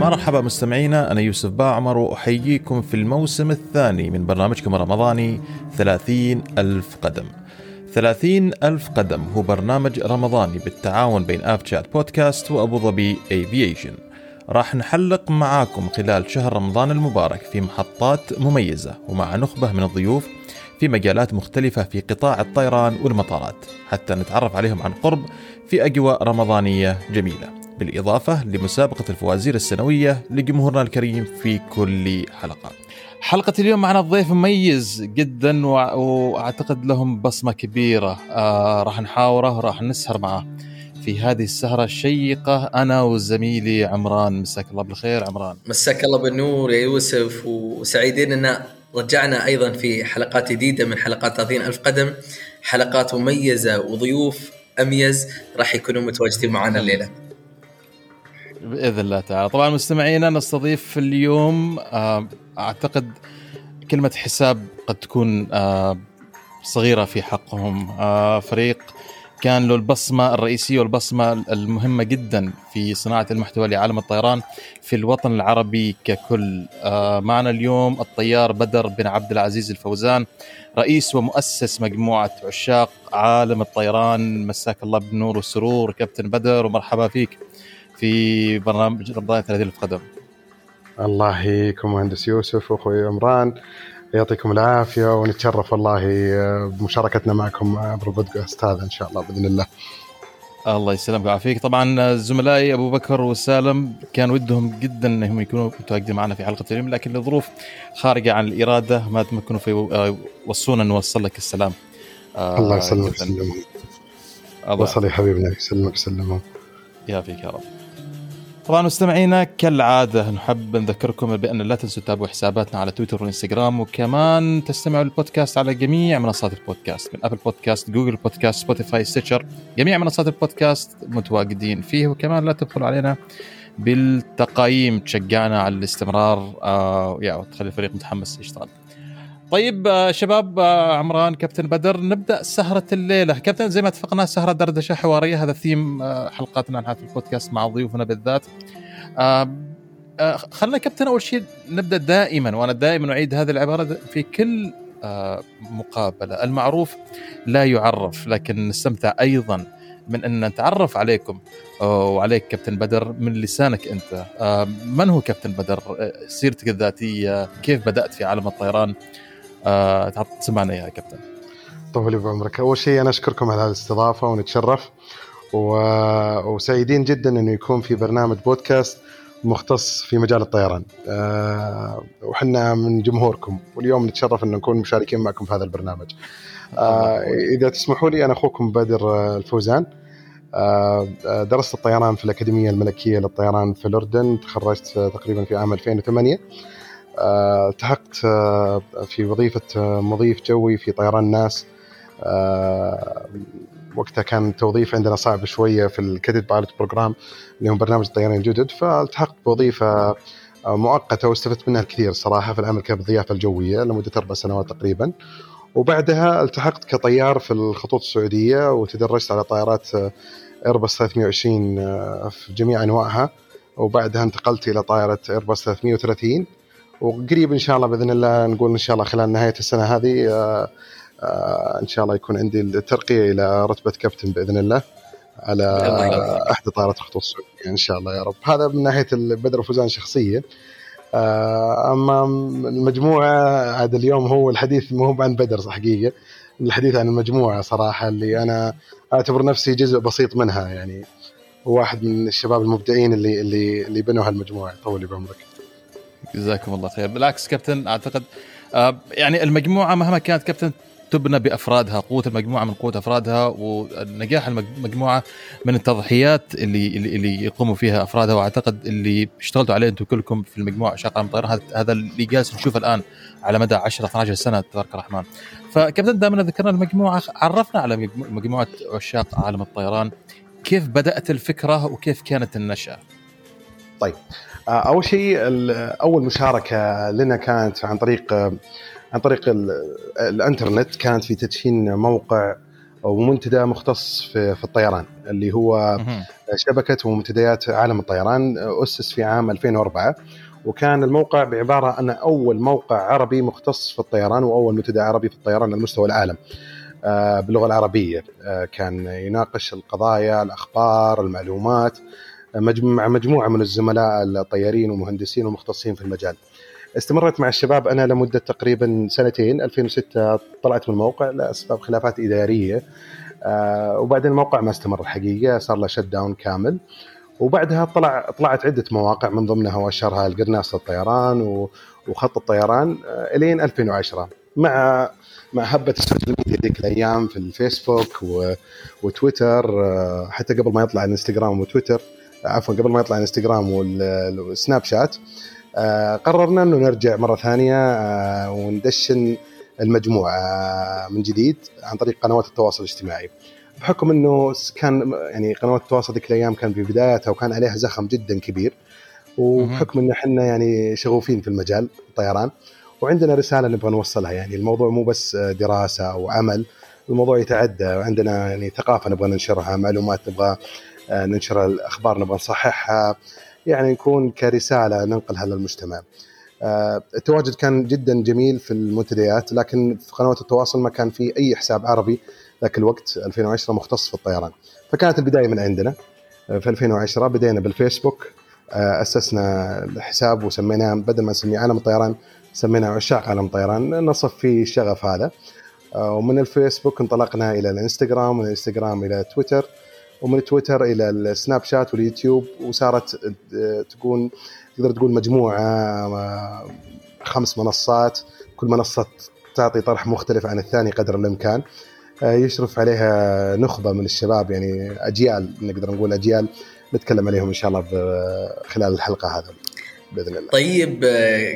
مرحبا مستمعينا أنا يوسف باعمر وأحييكم في الموسم الثاني من برنامجكم الرمضاني ثلاثين ألف قدم. ثلاثين ألف قدم هو برنامج رمضاني بالتعاون بين آب شات بودكاست وأبو ظبي أيفيشن راح نحلق معاكم خلال شهر رمضان المبارك في محطات مميزة ومع نخبة من الضيوف في مجالات مختلفة في قطاع الطيران والمطارات. حتى نتعرف عليهم عن قرب في أجواء رمضانية جميلة. بالإضافة لمسابقة الفوازير السنوية لجمهورنا الكريم في كل حلقة. حلقة اليوم معنا ضيف مميز جدا وأعتقد لهم بصمة كبيرة. آه راح نحاوره راح نسهر معه. في هذه السهرة الشيقة أنا وزميلي عمران. مساك الله بالخير عمران. مساك الله بالنور يا يوسف وسعيدين أن رجعنا أيضا في حلقات جديدة من حلقات 30 ألف قدم. حلقات مميزة وضيوف أميز راح يكونوا متواجدين معنا الليلة. بإذن الله تعالى. طبعا مستمعينا نستضيف اليوم آه، أعتقد كلمة حساب قد تكون آه، صغيرة في حقهم. آه، فريق كان له البصمة الرئيسية والبصمة المهمة جدا في صناعة المحتوى لعالم الطيران في الوطن العربي ككل. معنا اليوم الطيار بدر بن عبد العزيز الفوزان رئيس ومؤسس مجموعة عشاق عالم الطيران. مساك الله بالنور والسرور كابتن بدر ومرحبا فيك في برنامج رمضان 30 القدم الله يحييكم مهندس يوسف واخوي عمران. يعطيكم العافية ونتشرف والله بمشاركتنا معكم عبر البودكاست هذا إن شاء الله بإذن الله. الله يسلمك ويعافيك طبعا زملائي أبو بكر وسالم كان ودهم جدا إنهم يكونوا متواجدين معنا في حلقة اليوم لكن لظروف خارجة عن الإرادة ما تمكنوا في وصونا نوصل لك السلام. الله يسلمك ويسلمك. وصل يا حبيبنا يسلمك ويسلمهم. يعافيك يا رب. طبعا مستمعينا كالعادة نحب نذكركم بأن لا تنسوا تتابعوا حساباتنا على تويتر والإنستغرام وكمان تستمعوا للبودكاست على جميع منصات البودكاست من Apple Podcast Google Podcast Spotify Stitcher جميع منصات البودكاست متواجدين فيه وكمان لا تبخلوا علينا بالتقايم تشجعنا على الاستمرار آه يا تخلي الفريق متحمس يشتغل طيب آه، شباب آه، عمران كابتن بدر نبدأ سهرة الليلة. كابتن زي ما اتفقنا سهرة دردشة حوارية. هذا ثيم آه، حلقاتنا نحن في البودكاست مع ضيوفنا بالذات. خلنا كابتن أول شيء نبدأ دائما وأنا دائما أعيد هذه العبارة في كل مقابلة. المعروف لا يعرف لكن نستمتع أيضا من أن نتعرف عليكم وعليك كابتن بدر من لسانك أنت. من هو كابتن بدر؟ سيرتك الذاتية كيف بدأت في عالم الطيران؟ تسمعنا إياها كابتن. طول بعمرك. أول شيء أنا أشكركم على الاستضافة ونتشرف و... وسعيدين جدا إنه يكون في برنامج بودكاست مختص في مجال الطيران. أه وحنا من جمهوركم واليوم نتشرف إن نكون مشاركين معكم في هذا البرنامج. أه إذا تسمحوا لي أنا أخوكم بدر الفوزان. أه درست الطيران في الأكاديمية الملكية للطيران في الأردن تخرجت تقريبا في عام 2008 آه، التحقت آه، في وظيفة آه، مضيف جوي في طيران ناس وقتها كان التوظيف عندنا صعب شوية في ال cadet pilot program اللي هو برنامج الطيران الجدد. فالتحقت بوظيفة مؤقتة واستفدت منها الكثير الصراحة في العمل كالضيافة الجوية لمدة أربع سنوات تقريبا. وبعدها التحقت كطيار في الخطوط السعودية وتدرجت على طائرات ايرباص 320 في جميع أنواعها. وبعدها انتقلت إلى طائرة ايرباص 330 وقريب إن شاء الله بإذن الله نقول إن شاء الله خلال نهاية السنة هذه آه، آه، إن شاء الله يكون عندي الترقية إلى رتبة كابتن بإذن الله على احدى طائرات الخطوط السعودية إن شاء الله يا رب. هذا من ناحية بدر وفوزان شخصيا آه، أما المجموعة عاد اليوم هو الحديث مو هو عن بدر حقيقة. الحديث عن المجموعة صراحة اللي أنا أعتبر نفسي جزء بسيط منها يعني واحد من الشباب المبدعين اللي اللي اللي بنوا هالمجموعة طول بعمرك. جزاكم الله خير. بالعكس كابتن أعتقد آه يعني المجموعة مهما كانت كابتن تبنى بأفرادها قوة المجموعة من قوة أفرادها ونجاح المجموعة من التضحيات اللي اللي, يقوموا فيها أفرادها وأعتقد اللي اشتغلتوا عليه أنتم كلكم في المجموعة شاق الطيران هذا اللي جالس نشوفه الآن على مدى 10 12 سنة تبارك الرحمن. فكابتن دائما ذكرنا المجموعة عرفنا على مجموعة عشاق عالم الطيران كيف بدأت الفكرة وكيف كانت النشأة؟ طيب. آه، أول شيء أول مشاركة لنا كانت عن طريق عن طريق الإنترنت كانت في تدشين موقع ومنتدى مختص في, في الطيران اللي هو شبكة ومنتديات عالم الطيران أسس في عام 2004 وكان الموقع بعبارة أن أول موقع عربي مختص في الطيران وأول منتدى عربي في الطيران على مستوى العالم. آه، باللغة العربية آه، كان يناقش القضايا الأخبار المعلومات. مع مجموعة من الزملاء الطيارين والمهندسين والمختصين في المجال. استمرت مع الشباب أنا لمدة تقريبا سنتين 2006 طلعت من الموقع لأسباب خلافات إدارية. آه وبعدين الموقع ما استمر الحقيقة صار له شت داون كامل. وبعدها طلع طلعت عدة مواقع من ضمنها واشهرها القرناص الطيران وخط الطيران آه إلين 2010 مع مع هبة ال social media ذيك الأيام في الفيسبوك. وتويتر آه حتى قبل ما يطلع الإنستغرام وتويتر عفوا قبل ما يطلع الانستغرام والسناب شات آه، قررنا إنه نرجع مرة ثانية آه، وندشن المجموعة آه، من جديد عن طريق قنوات التواصل الاجتماعي. بحكم إنه كان يعني قنوات التواصل ذيك الأيام كان في بداياتها وكان عليها زخم جدا كبير وبحكم إن إحنا يعني شغوفين في المجال الطيران وعندنا رسالة نبغى نوصلها. يعني الموضوع مو بس دراسة أو عمل الموضوع يتعدى وعندنا يعني ثقافة نبغى ننشرها معلومات نبغى ننشر الاخبار نبغى نصححها يعني نكون كرسالة ننقلها للمجتمع. آه، التواجد كان جدا جميل في المنتديات لكن في قنوات التواصل ما كان في أي حساب عربي ذاك الوقت 2010 مختص في الطيران. فكانت البداية من عندنا. آه، في 2010 بدينا بالفيسبوك آه، أسسنا الحساب وسميناه بدل ما نسميه عالم الطيران سميناه عشاق عالم الطيران. نصف فيه الشغف هذا. ومن الفيسبوك انطلقنا إلى الإنستغرام ومن الإنستغرام إلى تويتر. ومن تويتر إلى السناب شات واليوتيوب وصارت آه، تكون تقدر تقول مجموعة آه، خمس منصات كل منصة تعطي طرح مختلف عن الثاني قدر الإمكان آه، يشرف عليها نخبة من الشباب يعني أجيال نقدر نقول أجيال نتكلم عليهم إن شاء الله خلال الحلقة هذا بإذن الله. طيب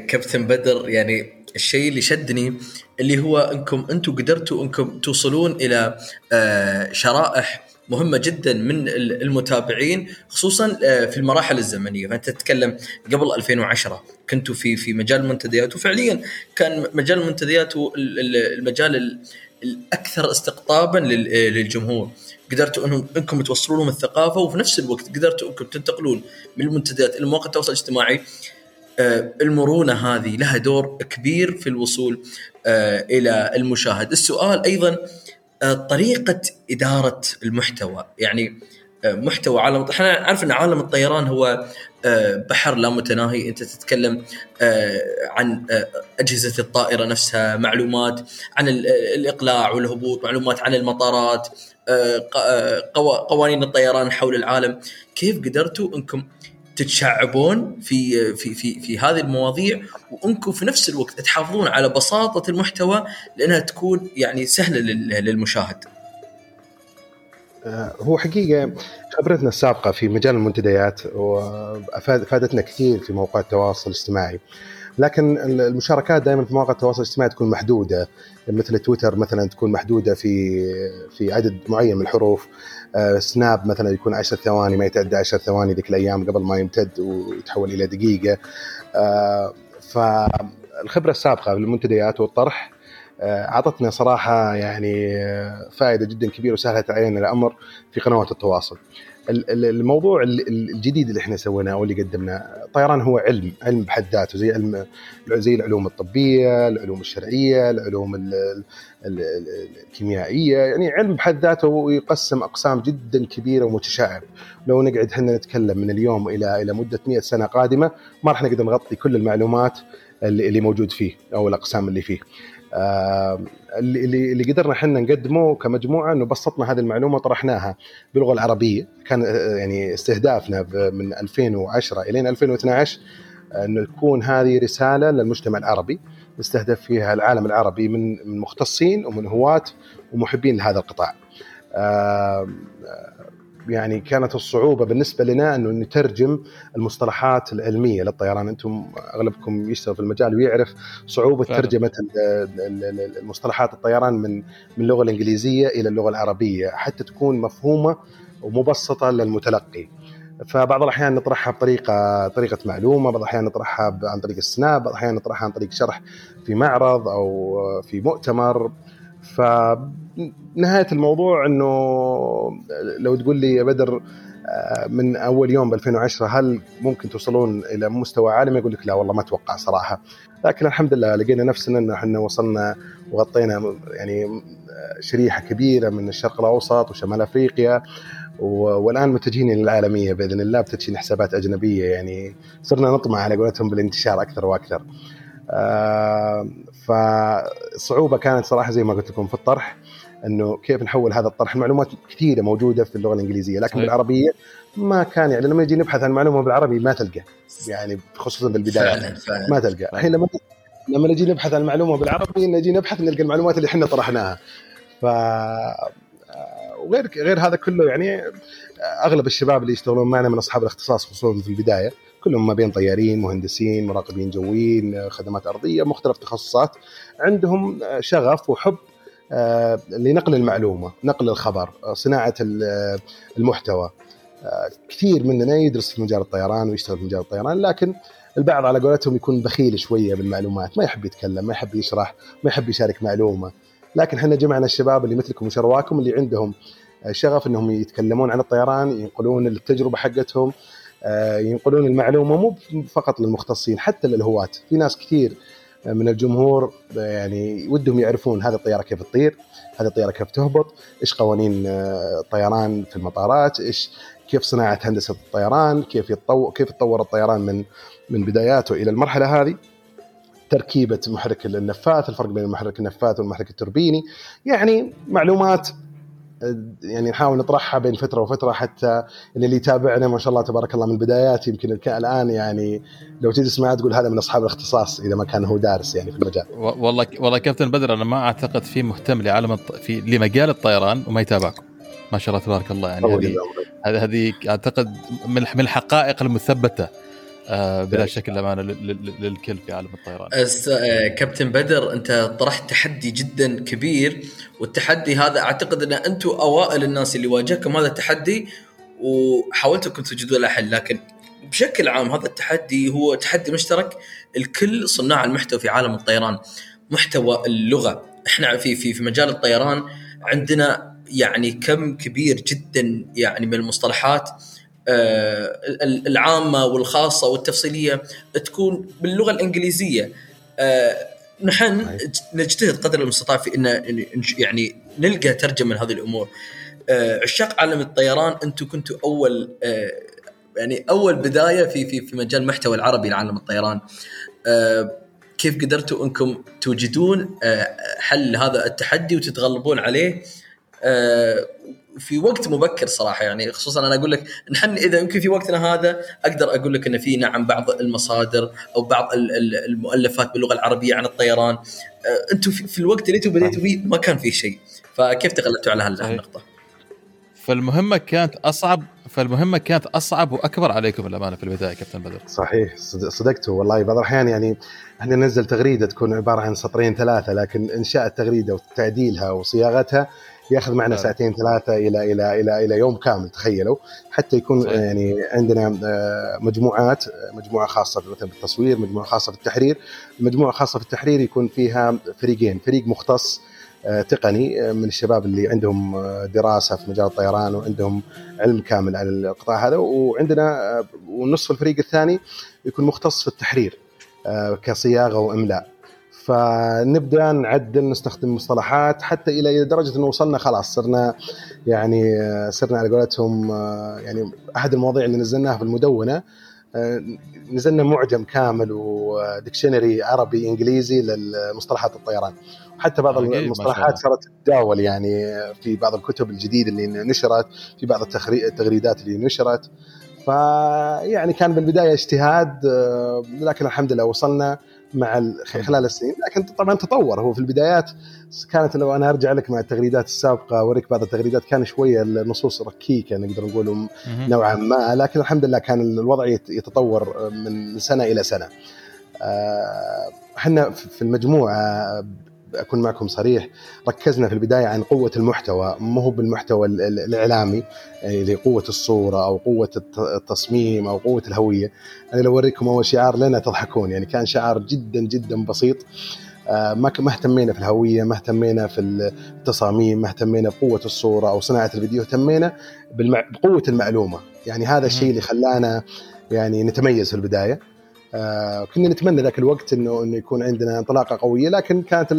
كابتن بدر يعني الشيء اللي شدني اللي هو إنكم أنتم قدرتوا إنكم توصلون إلى شرائح مهمة جدا من المتابعين خصوصا آه، في المراحل الزمنية. فأنت تتكلم قبل 2010 كنتوا في في مجال المنتديات وفعليا كان مجال المنتديات المجال الأكثر استقطابا للجمهور. قدرتوا انهم إنكم توصلوا لهم الثقافة وفي نفس الوقت قدرتوا أنكم تنتقلون من المنتديات إلى مواقع التواصل الاجتماعي. آه، المرونة هذه لها دور كبير في الوصول آه، إلى المشاهد. السؤال أيضا آه، طريقة إدارة المحتوى. يعني آه، محتوى عالم إحنا نعرف إن عالم الطيران هو آه، بحر لا متناهي. أنت تتكلم عن أجهزة الطائرة نفسها معلومات عن الإقلاع والهبوط معلومات عن المطارات قوانين الطيران حول العالم. كيف قدرتوا إنكم تتشعبون في في في في هذه المواضيع وانكم في نفس الوقت تحافظون على بساطة المحتوى لأنها تكون يعني سهلة للمشاهد. آه، هو حقيقة خبرتنا السابقة في مجال المنتديات فادتنا كثير في مواقع التواصل الاجتماعي. لكن المشاركات دائما في مواقع التواصل الاجتماعي تكون محدودة مثل تويتر مثلا تكون محدودة في في عدد معين من الحروف سناب مثلا يكون 10 ثواني ما يتعدى 10 ثواني ذيك الأيام قبل ما يمتد ويتحول إلى دقيقة آه، فالخبرة السابقة بالمنتديات والطرح آه، أعطتنا صراحة يعني فائدة جدا كبيرة وسهلت علينا الأمر في قنوات التواصل. الموضوع الجديد اللي إحنا سويناه واللي قدمناه الطيران هو علم علم بحد ذاته زي علم زي العلوم الطبية العلوم الشرعية العلوم الكيميائية يعني علم بحد ذاته ويقسم أقسام جدا كبيرة ومتشعب. لو نقعد إحنا نتكلم من اليوم إلى إلى مدة 100 سنة قادمة ما راح نقدر نغطي كل المعلومات اللي موجود فيه أو الأقسام اللي فيه. اللي اللي قدرنا إحنا نقدمه كمجموعة إنه بسطنا هذه المعلومة وطرحناها باللغة العربية كان آه، يعني استهدافنا من 2010 إلى 2012 إنه تكون هذه رسالة للمجتمع العربي نستهدف فيها العالم العربي من مختصين ومن هواة ومحبين لهذا القطاع. يعني كانت الصعوبة بالنسبة لنا أنه نترجم المصطلحات العلمية للطيران. أنتم أغلبكم يشتغل في المجال ويعرف صعوبة فعلا. ترجمة المصطلحات الطيران من من اللغة الإنجليزية إلى اللغة العربية حتى تكون مفهومة ومبسطة للمتلقي. فبعض الأحيان نطرحها بطريقه طريقة معلومة بعض الأحيان نطرحها عن طريق السناب بعض الأحيان نطرحها عن طريق شرح في معرض أو في مؤتمر. فنهاية الموضوع إنه لو تقول لي يا بدر آه، من أول يوم ب 2010 هل ممكن توصلون إلى مستوى عالمي؟ أقول لك لا والله ما أتوقع صراحة لكن الحمد لله لقينا نفسنا ان إحنا وصلنا وغطينا يعني شريحة كبيرة من الشرق الأوسط وشمال أفريقيا والآن متجهين للعالميه بإذن الله بتدشين حسابات أجنبية يعني صرنا نطمع على قولتهم بالانتشار أكثر وأكثر. آه، فالصعوبه كانت صراحة زي ما قلت لكم في الطرح إنه كيف نحول هذا الطرح. المعلومات كثيرة موجودة في اللغة الإنجليزية لكن صحيح. بالعربية ما كان يعني لما يجي نبحث عن معلومة بالعربي ما تلقى. يعني خصوصا بالبداية. فعلا فعلا. ما تلقى. الحين لما لما نجي نبحث عن المعلومه بالعربي نجي نبحث نلقى المعلومات اللي إحنا طرحناها. ف وغير غير هذا كله يعني أغلب الشباب اللي يشتغلون معنا من أصحاب الاختصاص خصوصا في البداية كلهم ما بين طيارين مهندسين مراقبين جويين خدمات أرضية مختلف تخصصات. عندهم شغف وحب آه، لنقل المعلومة نقل الخبر صناعة المحتوى. آه، كثير مننا يدرس في مجال الطيران ويشتغل في مجال الطيران لكن البعض على قولتهم يكون بخيل شوية بالمعلومات ما يحب يتكلم ما يحب يشرح ما يحب يشارك معلومة. لكن إحنا جمعنا الشباب اللي مثلكم وشرواكم اللي عندهم شغف إنهم يتكلمون عن الطيران ينقلون التجربة حقتهم آه، ينقلون المعلومة مو فقط للمختصين حتى للهواة. في ناس كثير من الجمهور يعني ودهم يعرفون هذه الطيارة كيف تطير هذه الطيارة كيف تهبط إيش قوانين آه، الطيران في المطارات إيش كيف صناعة هندسة الطيران كيف يتطور كيف تطور الطيران من من بداياته إلى المرحلة هذه. تركيبة محرك النفاث الفرق بين المحرك النفاث والمحرك التوربيني. يعني معلومات يعني نحاول نطرحها بين فترة وفترة حتى اللي يتابعنا ما شاء الله تبارك الله من البدايات يمكن الآن يعني لو تجلس معه تقول هذا من أصحاب الاختصاص إذا ما كان هو دارس يعني في المجال. والله والله كابتن بدر أنا ما أعتقد في مهتم لعالم في لمجال الطيران وما يتابعكم. ما شاء الله تبارك الله يعني هذه هذه أعتقد من الحقائق المثبتة بلا شك الامانه للكل في عالم الطيران. آه، كابتن بدر أنت طرحت تحدي جدا كبير والتحدي هذا أعتقد إن أنتم أوائل الناس اللي واجهكم هذا التحدي وحاولتوا انكم تجدوا له حل لكن بشكل عام هذا التحدي هو تحدي مشترك الكل صناع المحتوى في عالم الطيران محتوى اللغة إحنا في في في مجال الطيران عندنا يعني كم كبير جدا يعني من المصطلحات آه، العامة والخاصة والتفصيلية تكون باللغة الإنجليزية. آه، نحن نجتهد قدر المستطاع في ان يعني نلقى ترجمة لهذه الأمور. آه، عشاق عالم الطيران أنتم كنتوا أول يعني أول بداية في في في مجال المحتوى العربي لعالم الطيران. كيف قدرتوا أنكم توجدون حل هذا التحدي وتتغلبون عليه؟ في وقت مبكر صراحة يعني خصوصا أنا أقول لك نحن إذا يمكن في وقتنا هذا أقدر أقول لك إن في نعم بعض المصادر أو بعض المؤلفات باللغة العربية عن الطيران. آه، أنتم في الوقت اللي أنتم بديتوا فيه ما كان في شيء. فكيف تغلبتوا على هالنقطه؟ فالمهمة كانت اصعب فالمهمة كانت أصعب وأكبر عليكم الأمانة في البداية كابتن بدر. صحيح. صدقتوا والله. بعض الأحيان يعني إحنا ننزل تغريدة تكون عبارة عن سطرين ثلاثة لكن إنشاء التغريدة وتعديلها وصياغتها ياخذ معنا آه. ساعتين ثلاثة إلى إلى إلى إلى يوم كامل تخيلوا. حتى يكون صحيح. يعني عندنا آه، مجموعات مجموعة خاصة مثلا بالتصوير مجموعة خاصة في التحرير المجموعه خاصة في التحرير يكون فيها فريقين. فريق مختص آه، تقني من الشباب اللي عندهم دراسة في مجال الطيران وعندهم علم كامل عن القطاع هذا. وعندنا ونصف الفريق الثاني يكون مختص في التحرير كصياغة وإملاء. فنبدأ نعدل نستخدم مصطلحات حتى إلى درجة إنه وصلنا خلاص صرنا يعني صرنا على قولتهم يعني أحد المواضيع اللي نزلناها في المدونة نزلنا معجم كامل وديكشنري عربي إنجليزي للمصطلحات الطيران. حتى بعض المصطلحات صارت تتداول يعني في بعض الكتب الجديدة اللي نشرت في بعض التغريدات اللي نشرت. فيعني كان بالبداية اجتهاد لكن الحمد لله وصلنا. مع خلال السنين. لكن طبعا تطور. هو في البدايات كانت لو أنا أرجع لك مع التغريدات السابقة أوريك بعض التغريدات كان شوية النصوص ركيكة نقدر نقول نوعا ما. لكن الحمد لله كان الوضع يتطور من سنة إلى سنة. آه، إحنا في المجموعة أكون معكم صريح ركزنا في البداية عن قوة المحتوى مو هو بالمحتوى الإعلامي يعني اللي قوة الصورة أو قوة التصميم أو قوة الهوية. أنا لو أوريكم أول شعار لنا تضحكون يعني كان شعار جدا جدا بسيط. آه، ما ما اهتمينا في الهوية ما اهتمينا في التصاميم ما اهتمينا بقوة الصورة أو صناعة الفيديو اهتمينا بقوة المعلومة. يعني هذا الشيء اللي خلانا يعني نتميز في البداية. آه كنا نتمنى ذاك الوقت انه إنه يكون عندنا انطلاقة قوية لكن كانت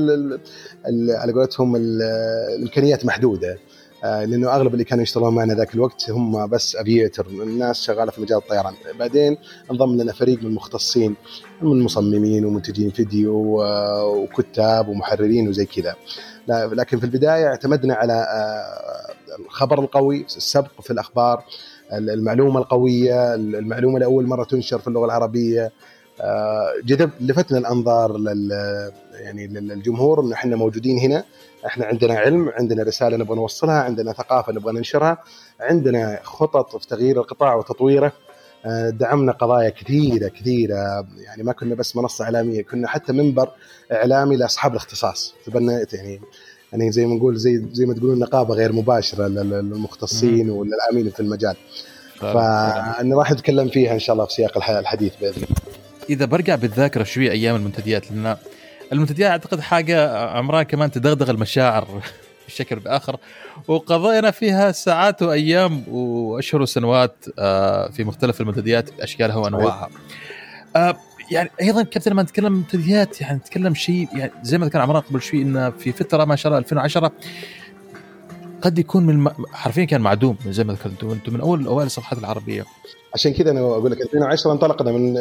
على قولتهم الإمكانيات محدودة. آه لأنه أغلب اللي كانوا يشتغلون معنا ذاك الوقت هم بس افيتر الناس شغالة في مجال الطيران. بعدين انضم لنا فريق من المختصين من مصممين ومنتجين فيديو وكتاب ومحررين وزي كذا. لكن في البداية اعتمدنا على آه، الخبر القوي السبق في الأخبار. المعلومة القوية المعلومة لأول مرة تنشر في اللغة العربية. آه، جذب لفتنا الأنظار لل يعني للجمهور إن إحنا موجودين هنا. إحنا عندنا علم عندنا رسالة نبغى نوصلها عندنا ثقافة نبغى ننشرها عندنا خطط في تغيير القطاع وتطويره. آه، دعمنا قضايا كثيرة كثيرة. يعني ما كنا بس منصة إعلامية كنا حتى منبر إعلامي لأصحاب الاختصاص. تبنيت يعني يعني زي ما نقول زي زي ما تقولون نقابة غير مباشرة للمختصين والعاملين في المجال. فأنا راح نتكلم فيها إن شاء الله في سياق الحديث بإذن الله. إذا برجع بالذاكرة شوي أيام المنتديات لأن المنتديات أعتقد حاجة عمرها كمان تدغدغ المشاعر بشكل بآخر. وقضينا فيها ساعات وأيام وأشهر وسنوات آه، في مختلف المنتديات بأشكالها وأنواعها. آه، يعني أيضا كابتن لما نتكلم منتديات يعني نتكلم شيء يعني زي ما ذكر عمران قبل شوي إنه في فترة ما شاء الله 2010 قد يكون من حرفيا كان معدوم زي ما ذكرتوا أنتم من أول أوائل الصفحات العربية. عشان كذا أنا أقول لك 2010 انطلقنا من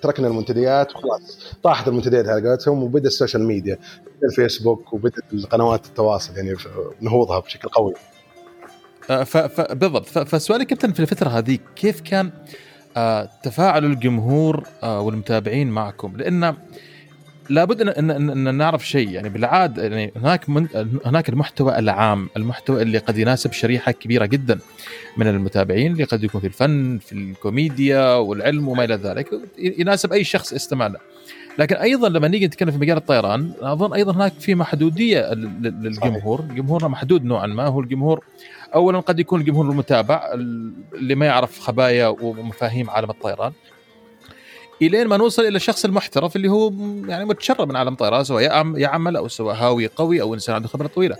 تركنا المنتديات وخلاص طاحت المنتديات على قولتهم وبدأ السوشيال ميديا بدأ الفيسبوك وبدات القنوات التواصل يعني نهوضها بشكل قوي. آه، بالضبط فسؤالي كابتن في الفترة هذه كيف كان آه، تفاعل الجمهور آه، والمتابعين معكم لأن لابد ان ان, إن نعرف شيء يعني بالعاده يعني هناك من هناك المحتوى العام، المحتوى اللي قد يناسب شريحة كبيرة جدا من المتابعين اللي قد يكون في الفن، في الكوميديا والعلم وما إلى ذلك، يناسب أي شخص يستمع له. لكن أيضا لما نيجي نتكلم في مجال الطيران أظن أيضا هناك في محدودية للجمهور، جمهورنا محدود نوعا ما هو الجمهور اولا قد يكون الجمهور المتابع اللي ما يعرف خبايا ومفاهيم عالم الطيران إلين ما نوصل إلى الشخص المحترف اللي هو يعني متشرب من عالم الطيران سواء يعمل أو سواء هاوي قوي أو إنسان عنده خبرة طويلة.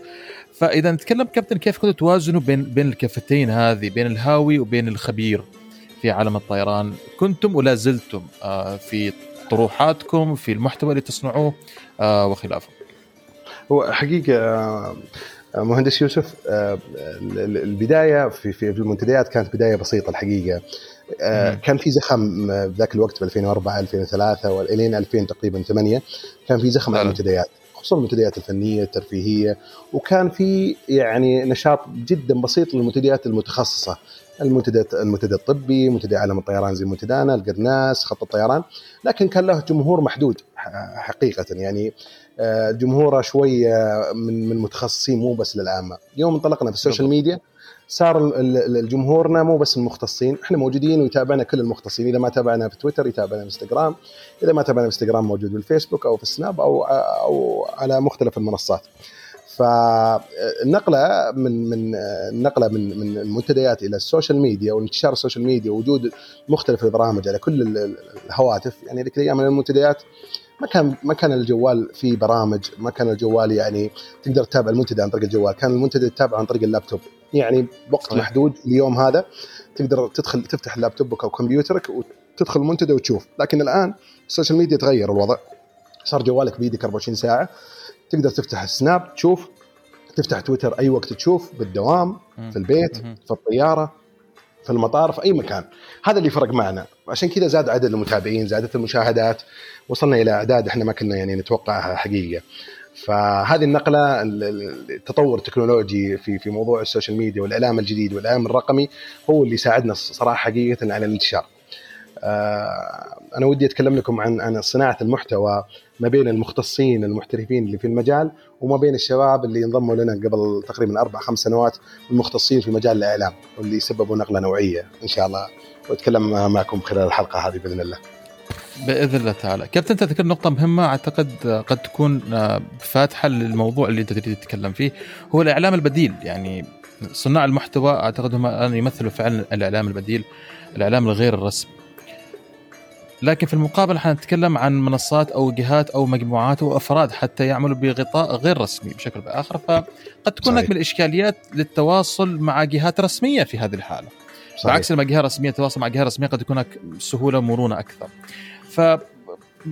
فإذا نتكلم كابتن كيف كنتوا توازنوا بين بين الكفتين هذه بين الهاوي وبين الخبير في عالم الطيران كنتم ولا زلتم آه، في طروحاتكم في المحتوى اللي تصنعوه آه، وخلافه. هو حقيقة آه، مهندس يوسف البداية في في المنتديات كانت بداية بسيطة الحقيقة. آه، كان في زخم ذاك الوقت ب 2004 2003 والين 2000 تقريبا 8 كان في زخم على المنتديات خصوصا المنتديات الفنية الترفيهية وكان في يعني نشاط جدا بسيط للمنتديات المتخصصة. المنتدى المنتدى الطبي منتدى عالم الطيران زي منتدانا القرناس خط الطيران. لكن كان له جمهور محدود حقيقة يعني. آه، جمهوره شوية من من متخصصين مو بس للعامه يوم انطلقنا في ال social media صار الجمهورنا مو بس المختصين إحنا موجودين ويتابعنا كل المختصين إذا ما تابعنا في تويتر يتابعنا في إنستغرام إذا ما تابعنا في إنستغرام موجود في الفيسبوك أو في السناب أو أو على مختلف المنصات. فالنقلة من من النقلة من من المنتديات إلى ال social media وانتشار ال social media ووجود مختلف البرامج على كل الهواتف يعني ذيك الأيام من المنتديات ما كان ما كان الجوال فيه برامج ما كان الجوال يعني تقدر تتابع المنتدى عن طريق الجوال كان المنتدى تتابعه عن طريق اللابتوب. يعني بوقت صحيح. محدود اليوم هذا تقدر تدخل تفتح لابتوبك أو كمبيوترك وتدخل المنتدى وتشوف. لكن الآن ال social media تغير الوضع. صار جوالك بيدك 24 ساعة. تقدر تفتح السناب تشوف تفتح تويتر أي وقت تشوف بالدوام في البيت في الطيارة. في المطار في أي مكان. هذا اللي فرق معنا. عشان كذا زاد عدد المتابعين زادت المشاهدات. وصلنا إلى أعداد إحنا ما كنا يعني نتوقعها حقيقة. فهذه النقلة التطور التكنولوجي في في موضوع ال social media والإعلام الجديد والإعلام الرقمي هو اللي ساعدنا صراحة حقيقة على الانتشار. آه، أنا ودي أتكلم لكم عن عن صناعة المحتوى ما بين المختصين المحترفين اللي في المجال وما بين الشباب اللي انضموا لنا قبل تقريبا أربع خمس سنوات المختصين في مجال الإعلام واللي سببوا نقلة نوعية إن شاء الله. وأتكلم معكم خلال الحلقة هذه بإذن الله. بإذن الله تعالى. كابتن أنت ذكرت نقطة مهمة. أعتقد قد تكون فاتحة للموضوع اللي أنت تريد تتكلم فيه. هو الإعلام البديل. يعني صناع المحتوى أعتقد هم الآن يمثلوا فعلا الإعلام البديل الإعلام الغير الرسمي. لكن في المقابل إحنا نتكلم عن منصات أو جهات أو مجموعات أو أفراد حتى يعملوا بغطاء غير رسمي بشكل بآخر فقد تكون هناك من الإشكاليات للتواصل مع جهات رسمية في هذه الحالة. صحيح. بعكس لما جهة رسمية تتواصل مع جهة رسمية قد يكون هناك سهولة ومرونة أكثر. ف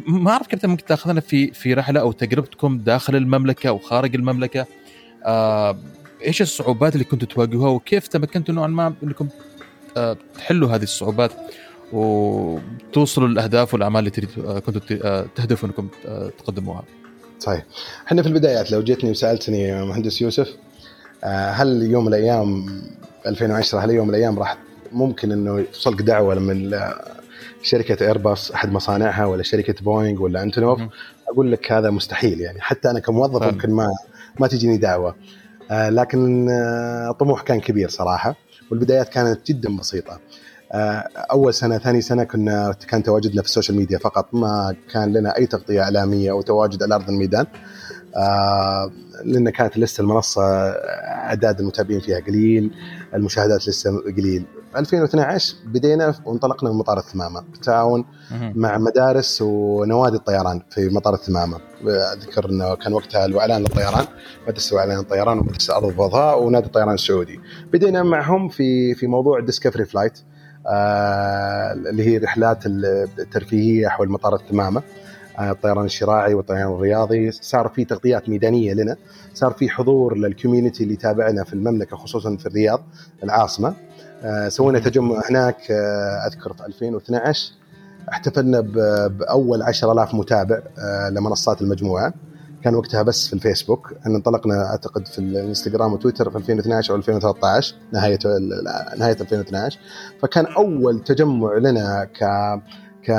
ما أعرف كيف ممكن تأخذنا في في رحلة أو تجربتكم داخل المملكة أو خارج المملكة. آه إيش الصعوبات اللي كنتوا تواجهوها وكيف تمكنتوا نوعا ما إنكم آه تحلوا هذه الصعوبات؟ وتوصلوا للأهداف والأعمال اللي تريد آه، كنتوا آه، تهدفوا أنكم آه، تقدموها. صحيح. إحنا في البدايات لو جيتني وسألتني مهندس يوسف هل يوم من الأيام 2010 هل يوم من الأيام راح ممكن إنه توصلك دعوة من شركة ايرباص أحد مصانعها ولا شركة بوينغ ولا انتونوف أقول لك هذا مستحيل يعني. حتى أنا كموظف ممكن ما ما تجيني دعوة. لكن الطموح كان كبير صراحة والبدايات كانت جدا بسيطة. أول سنة ثاني سنة كنا كان تواجدنا في ال social media فقط ما كان لنا أي تغطية إعلامية أو تواجد على أرض الميدان. آه لأن كانت لسه المنصة أعداد المتابعين فيها قليل المشاهدات لسه قليل. 2012 بدينا وانطلقنا من مطار الثمامة بالتعاون مع مدارس ونوادي الطيران في مطار الثمامة. اذكر انه كان وقتها الوعلان للطيران مدرسه وعلان الطيران ومدرسه ارض الفضاء ونادي الطيران السعودي. بدينا معهم في في موضوع discovery flight آه، اللي هي رحلات الترفيهية حول مطار الثمامه آه، الطيران الشراعي والطيران الرياضي. صار في تغطيات ميدانية لنا. صار في حضور لل community اللي يتابعنا في المملكة خصوصا في الرياض العاصمة. آه، سوينا تجمع هناك أذكر في 2012 احتفلنا بأول 10000 متابع لمنصات المجموعة. كان وقتها بس في الفيسبوك. إحنا انطلقنا أعتقد في الإنستغرام وتويتر في 2012 أو 2013 نهاية نهاية 2012 فكان أول تجمع لنا ك ك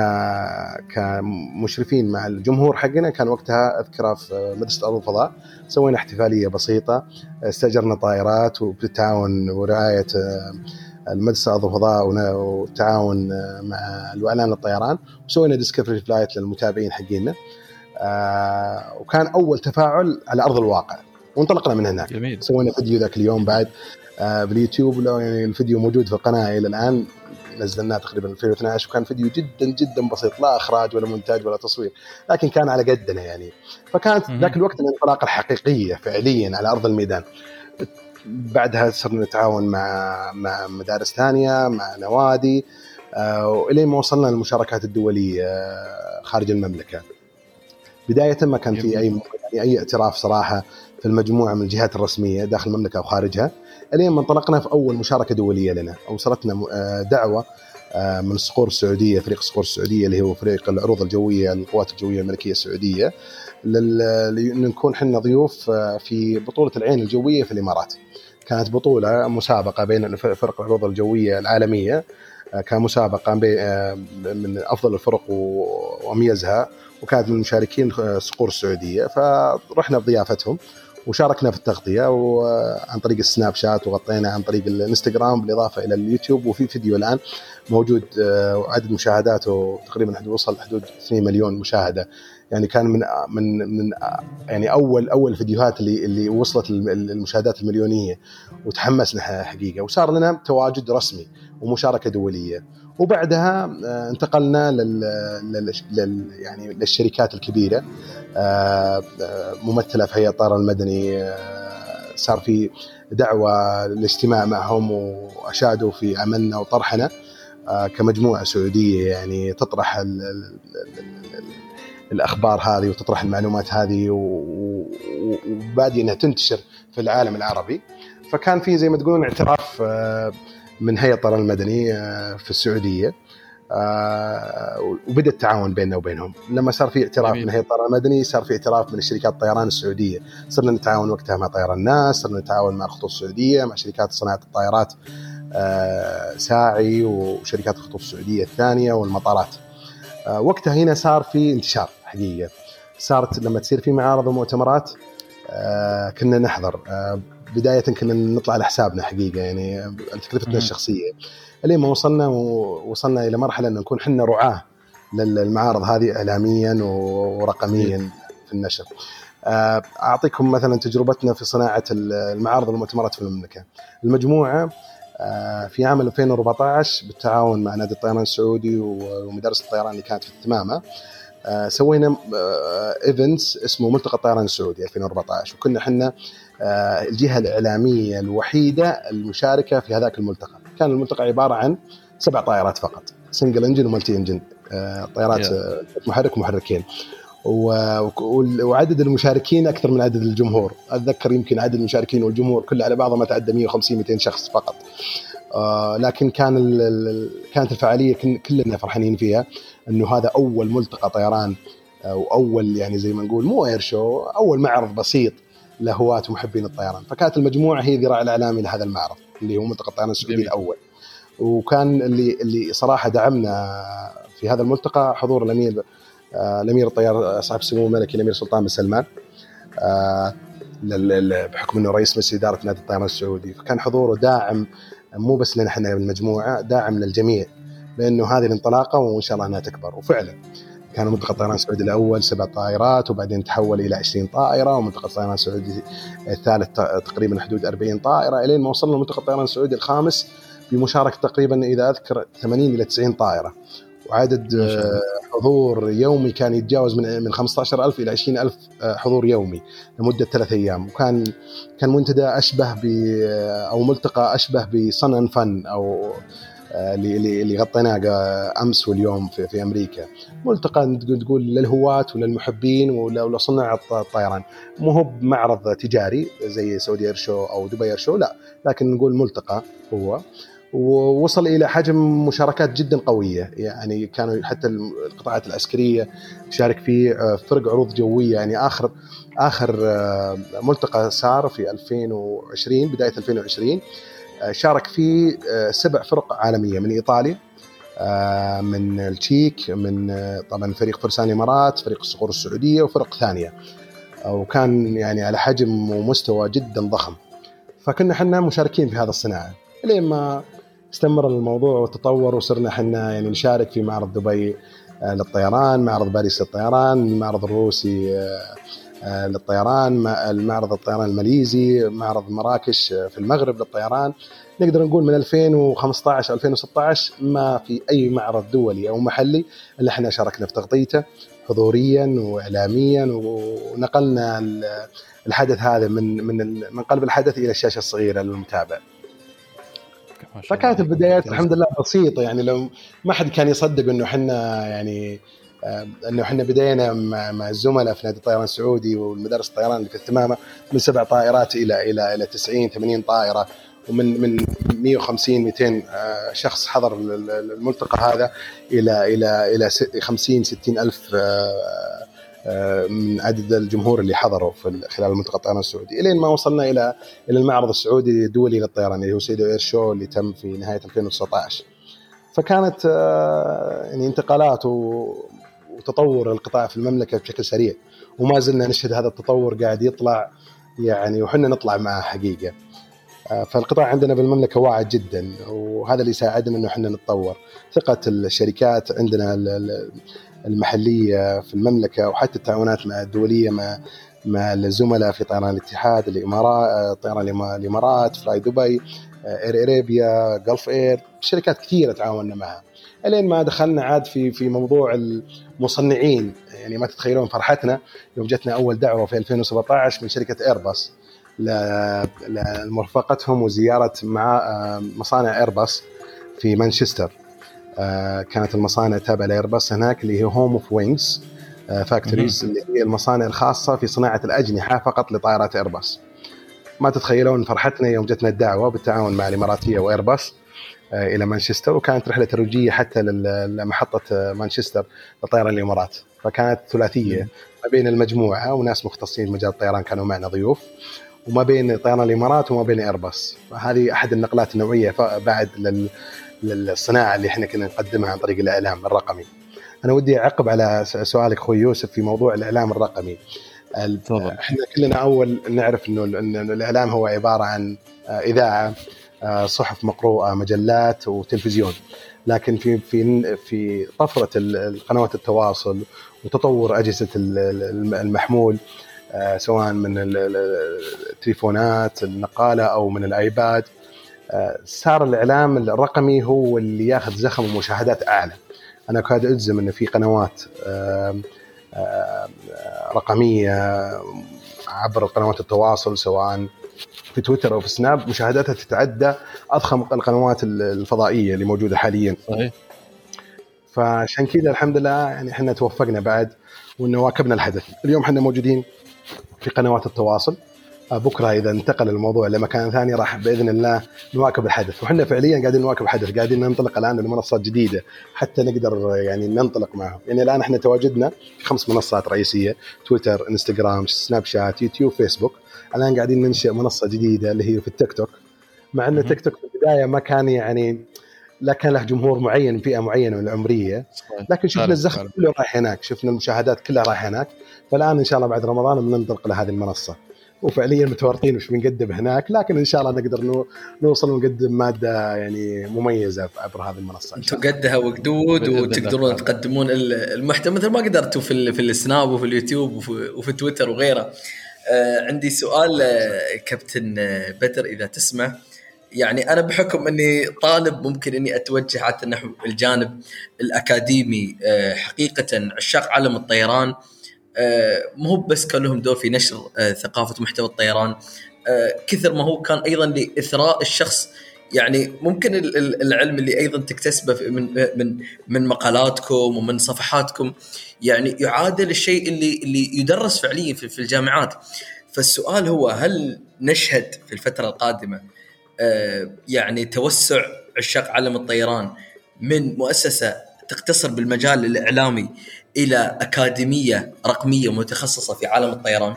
كمشرفين مع الجمهور حقنا. كان وقتها أذكره في مدرسة ارض الفضاء. سوينا احتفالية بسيطة. استأجرنا طائرات وبالتعاون ورعاية المدرسة ارض الفضاء والتعاون مع الوعلان للطيران. وسوينا discovery flight للمتابعين حقينا. آه وكان أول تفاعل على أرض الواقع. وانطلقنا من هناك. جميل. سوينا فيديو ذاك اليوم بعد آه باليوتيوب. لو يعني الفيديو موجود في القناة إلى الآن نزلناه تقريبا 2012 وكان فيديو جدا جدا بسيط لا إخراج ولا مونتاج ولا تصوير لكن كان على قدنا يعني. فكانت ذاك الوقت الانطلاقه الحقيقية فعليا على أرض الميدان. بعدها صرنا نتعاون مع مع مدارس ثانية مع نوادي آه وإلين ما وصلنا للمشاركات الدولية خارج المملكة. بداية ما كان في أي يعني أي اعتراف صراحة في المجموعة من الجهات الرسمية داخل المملكة أو خارجها. الين ما انطلقنا في أول مشاركة دولية لنا اوصلتنا آه، دعوة آه، من الصقور السعودية فريق الصقور السعودية اللي هو فريق العروض الجوية للقوات الجوية الملكية السعودية لنكون إحنا ضيوف آه، في بطولة العين الجوية في الإمارات. كانت بطولة مسابقة بين فرق العروض الجوية العالمية كمسابقة من أفضل الفرق وأميزها. وكانت من المشاركين صقور السعودية. فرحنا بضيافتهم وشاركنا في التغطية وعن طريق السناب شات وغطينا عن طريق الانستغرام بالإضافة إلى اليوتيوب. وفي فيديو الآن موجود آه، عدد مشاهداته تقريبا وصل حدود 2 مليون مشاهدة. يعني كان من من من يعني أول أول الفيديوهات اللي اللي وصلت المشاهدات المليونية وتحمسنا حقيقة. وصار لنا تواجد رسمي ومشاركة دولية. وبعدها آه، انتقلنا لل, لل... يعني للشركات الكبيرة. آه، آه، ممثلة في هيئة الطيران المدني صار في دعوة للاجتماع معهم وأشادوا في عملنا وطرحنا. كمجموعة سعودية يعني تطرح ال الأخبار هذه وتطرح المعلومات هذه وبادي إنها تنتشر في العالم العربي. فكان في زي ما تقولون اعتراف من هيئة الطيران المدني آه، في السعودية آه، وبدأ التعاون بيننا وبينهم. لما صار في اعتراف جميل. من هيئة الطيران المدني صار في اعتراف من شركات الطيران السعودية. صرنا نتعاون وقتها مع طيران الناس صرنا نتعاون مع الخطوط السعودية مع شركات صناعة الطائرات آه، ساعي وشركات الخطوط السعودية الثانية والمطارات. وقتها هنا صار في انتشار حقيقة. صارت لما تصير في معارض ومؤتمرات كنا نحضر. بداية كنا نطلع على حسابنا حقيقة يعني تكلفتنا الشخصية إلين ما وصلنا ووصلنا إلى مرحلة ان نكون إحنا رعاة للمعارض هذه اعلاميا ورقميا في النشر. آه، أعطيكم مثلا تجربتنا في صناعة المعارض والمؤتمرات في المملكة. المجموعة آه، في عام 2014 بالتعاون مع نادي الطيران السعودي ومدرسه الطيران اللي كانت في الثمامه آه، سوينا events اسمه ملتقى الطيران السعودي 2014 وكنا إحنا الجهة الإعلامية الوحيدة المشاركة في هذاك الملتقى. كان الملتقى عبارة عن سبع طائرات فقط. single engine و multi engine طائرات محرك ومحركين. وعدد المشاركين أكثر من عدد الجمهور. أتذكر يمكن عدد المشاركين والجمهور كله على بعضه ما تعدى 150 200 شخص فقط. آه لكن كان كانت الفعالية كلنا فرحانين فيها إنه هذا أول ملتقى طيران وأول يعني زي ما نقول مو اير شو أول معرض بسيط لهواة ومحبين الطيران. فكانت المجموعة هي ذراع الإعلامي لهذا المعرض اللي هو ملتقى الطيران السعودي الأول. وكان اللي اللي صراحة دعمنا في هذا الملتقى حضور الأمير آه، الأمير الطيار صاحب السمو الملكي الأمير سلطان بن سلمان آه، بحكم إنه رئيس مجلس إدارة نادي الطيران السعودي. فكان حضوره داعم مو بس لنا إحنا المجموعة داعم للجميع بانه هذه الانطلاقة وإن شاء الله إنها تكبر. وفعلا كان منطقة الطيران السعودي الأول سبع طائرات وبعدين تحول إلى 20 طائرة ومنطقة الطيران السعودي الثالث تقريبا حدود 40 طائرة إلين ما وصلنا لمنطقة الطيران السعودي الخامس بمشاركة تقريبا إذا أذكر 80 إلى 90 طائرة. وعدد حضور يومي كان يتجاوز من من 15000 إلى 20000 آه، حضور يومي لمدة ثلاث أيام. وكان كان منتدى أشبه ب آه، أو ملتقى أشبه بصن فن أو آه، اللي اللي غطيناه أمس واليوم في, في أمريكا. ملتقى تقول للهواة وللمحبين ولصناع الطيران. مو هو بمعرض تجاري زي سعودي اير شو أو دبي اير شو لا. لكن نقول ملتقى هو. ووصل إلى حجم مشاركات جدا قوية. يعني كانوا حتى القطاعات العسكرية تشارك فيه آه، فرق عروض جوية. يعني اخر آخر آه، ملتقى صار في 2020 بداية 2020 آه، شارك فيه سبع فرق عالمية من إيطاليا. من التشيك من طبعا فريق فرسان الامارات فريق الصقور السعودية وفرق ثانية. وكان يعني على حجم ومستوى جدا ضخم. فكنا إحنا مشاركين في هذا الصناعة. لين ما استمر الموضوع وتطور وصرنا إحنا يعني نشارك في معرض دبي آه، للطيران معرض باريس للطيران المعرض الروسي آه، آه، للطيران المعرض الطيران الماليزي معرض مراكش في المغرب للطيران. نقدر نقول من 2015 2016 ما في أي معرض دولي أو محلي إلا إحنا شاركنا في تغطيته حضوريا واعلاميا ونقلنا الحدث هذا من من من قلب الحدث إلى الشاشة الصغيرة للمتابع. فكانت البدايات الحمد لله بسيطة يعني لو ما حد كان يصدق إنه إحنا يعني آه، إنه إحنا بدينا مع الزملاء في نادي الطيران السعودي والمدارس الطيران اللي في الثمامه من سبع طائرات إلى إلى إلى 90 80 طائرة ومن من 150 200 آه، شخص حضر الملتقى هذا إلى إلى إلى 50 60 ألف آه، من عدد الجمهور اللي حضروا في خلال الملتقى الطيران السعودي. إلين ما وصلنا إلى إلى المعرض السعودي الدولي للطيران اللي هو سيدو إير شو اللي تم في نهاية 2019 فكانت آه، يعني انتقالات وتطور القطاع في المملكة بشكل سريع. وما زلنا نشهد هذا التطور قاعد يطلع يعني وحنا نطلع معه حقيقة. آه، فالقطاع عندنا بالمملكة واعد جدا وهذا اللي يساعدنا إنه إحنا نتطور. ثقة الشركات عندنا المحلية في المملكة وحتى التعاونات مع الدولية مع مع الزملاء في طيران الاتحاد الامارات طيران الإمارات فلاي دبي Air Arabia Gulf Air شركات كثيرة تعاوننا معها. إلين ما دخلنا عاد في في موضوع المصنعين يعني ما تتخيلون فرحتنا يوم جتنا أول دعوة في 2017 من شركة ايرباص لمرافقتهم وزيارة مع مصانع ايرباص في مانشستر. آه، كانت المصانع تابعة لايرباص هناك اللي هي home of wings factories اللي هي المصانع الخاصة في صناعة الأجنحة فقط لطائرات ايرباص ما تتخيلون فرحتنا يوم جتنا الدعوة بالتعاون مع الإماراتية وايرباص آه، إلى مانشستر وكانت رحلة ترويجية حتى لمحطة آه، مانشستر لطيران الإمارات. فكانت ثلاثية ما بين المجموعة وناس مختصين مجال الطيران كانوا معنا ضيوف. وما بين طيران الإمارات وما بين ايرباص فهذه أحد النقلات النوعية بعد لل للصناعة اللي إحنا كنا نقدمها عن طريق الإعلام الرقمي. أنا ودي أعقب على سؤالك أخوي يوسف في موضوع الإعلام الرقمي. طبعا. إحنا كلنا أول نعرف إنه الإعلام هو عبارة عن آه، إذاعة آه، صحف مقروءة مجلات وتلفزيون لكن في في في طفرة قنوات التواصل وتطور أجهزة المحمول سواء من التليفونات النقالة أو من الآيباد. آه، صار الإعلام الرقمي هو اللي ياخذ زخم ومشاهدات أعلى. أنا اكاد اجزم إنه في قنوات رقمية عبر قنوات التواصل سواء في تويتر أو في سناب مشاهداتها تتعدى أضخم القنوات الفضائية اللي موجودة حاليا. صحيح. فعشان كذا الحمد لله يعني إحنا توفقنا بعد وإنه واكبنا الحدث اليوم إحنا موجودين في قنوات التواصل. آه، بكرة إذا انتقل الموضوع لمكان ثاني راح بإذن الله نواكب الحدث. وحنا فعليا قاعدين نواكب الحدث قاعدين ننطلق الآن لمنصات جديدة حتى نقدر يعني ننطلق معهم. يعني الآن إحنا تواجدنا في خمس منصات رئيسية تويتر إنستغرام سناب شات يوتيوب فيسبوك. الآن قاعدين ننشئ منصة جديدة اللي هي في التيك توك. مع إن التيك توك في البداية ما كان يعني لا كان له جمهور معين فئة معينة من العمرية. لكن شفنا الزخم كله رايح هناك شفنا المشاهدات كلها رايحة هناك. فالآن إن شاء الله بعد رمضان بننطلق لهذه المنصة. وفعليا متورطين وش بنقدم هناك لكن إن شاء الله نقدر نوصل ونقدم مادة يعني مميزة عبر هذه المنصة أنتم قدها وقدود وتقدرون تقدمون المحتوى. مثل ما قدرتوا في في السناب وفي اليوتيوب وفي, وفي تويتر وغيره. آه عندي سؤال آه كابتن آه، بدر إذا تسمع. يعني أنا بحكم إني طالب ممكن إني أتوجه حتى نحو الجانب الأكاديمي آه حقيقة عشاق عالم الطيران آه مو بس كان لهم دور في نشر آه ثقافة محتوى الطيران كثر ما هو كان أيضا لإثراء الشخص يعني ممكن العلم اللي أيضا تكتسبه من من من مقالاتكم ومن صفحاتكم يعني يعادل الشيء اللي اللي يدرس فعليا في الجامعات. فالسؤال هو هل نشهد في الفترة القادمة يعني توسع عشاق عالم الطيران من مؤسسة تقتصر بالمجال الإعلامي إلى أكاديمية رقمية متخصصة في عالم الطيران؟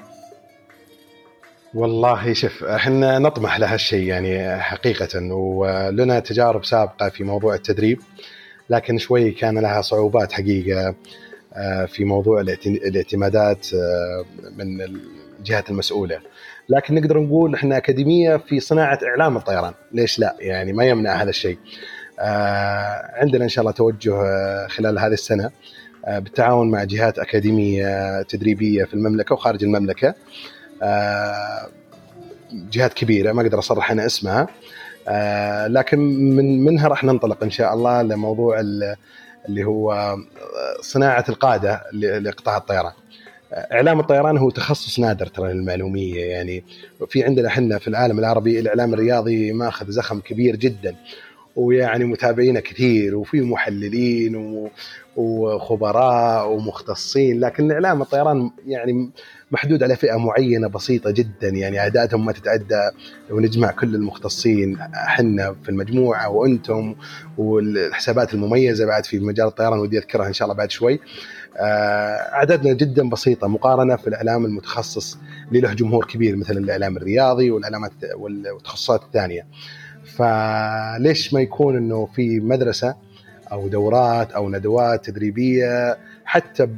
والله شوف إحنا نطمح لهالشيء يعني حقيقة ولنا تجارب سابقة في موضوع التدريب لكن شوي كان لها صعوبات حقيقة آه، في موضوع الاعتمادات آه، من الجهات المسؤولة. لكن نقدر نقول إحنا أكاديمية في صناعة إعلام الطيران. ليش لا؟ يعني ما يمنع هذا الشيء. آه عندنا إن شاء الله توجه خلال هذه السنة آه بالتعاون مع جهات أكاديمية تدريبية في المملكة وخارج المملكة. آه جهات كبيرة ما أقدر أصرح أنا اسمها. آه لكن من منها راح ننطلق إن شاء الله لموضوع اللي هو صناعة القادة لقطاع الطيران. إعلام الطيران هو تخصص نادر ترى للمعلومية يعني في عندنا إحنا في العالم العربي الإعلام الرياضي ماخذ زخم كبير جدا ويعني متابعينه كثير وفي محللين وخبراء ومختصين لكن إعلام الطيران يعني محدود على فئة معينة بسيطة جدا يعني أعدادهم ما تتعدى لو نجمع كل المختصين إحنا في المجموعة وأنتم والحسابات المميزة بعد في مجال الطيران ودي أذكرها إن شاء الله بعد شوي. آه، عددنا جدا بسيطة مقارنة في الإعلام المتخصص اللي له جمهور كبير مثل الإعلام الرياضي والإعلامات والتخصصات الثانية. فليش ما يكون إنه في مدرسة أو دورات أو ندوات تدريبية حتى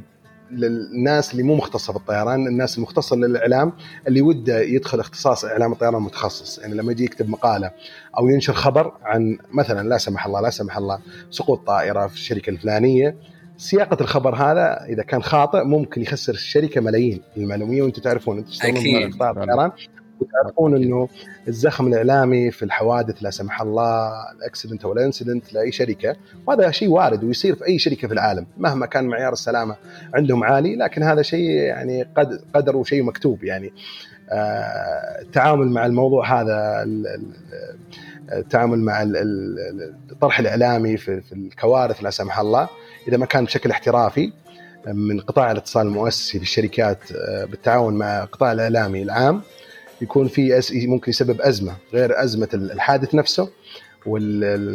للناس اللي مو مختصة في الطيران الناس المختصة للإعلام اللي وده يدخل اختصاص إعلام الطيران متخصص يعني لما يجي يكتب مقالة أو ينشر خبر عن مثلا لا سمح الله لا سمح الله سقوط طائرة في الشركة الفلانية سياقة الخبر هذا إذا كان خاطئ ممكن يخسر الشركة ملايين المعلوميه وأنتم تعرفون أنتم تشتغلون قطاع الطيران وتعرفون إنه الزخم الإعلامي في الحوادث لا سمح الله الاكسيدنت أو الانسيدنت لأي شركة وهذا شيء وارد ويصير في أي شركة في العالم مهما كان معيار السلامة عندهم عالي لكن هذا شيء يعني قدر وشيء مكتوب يعني. آه، التعامل مع الموضوع هذا التعامل مع الطرح الإعلامي في الكوارث لا سمح الله إذا ما كان بشكل احترافي من قطاع الاتصال المؤسسي في الشركات آه، بالتعاون مع القطاع الإعلامي العام يكون في. ممكن يسبب أزمة غير أزمة الحادث نفسه والاشياء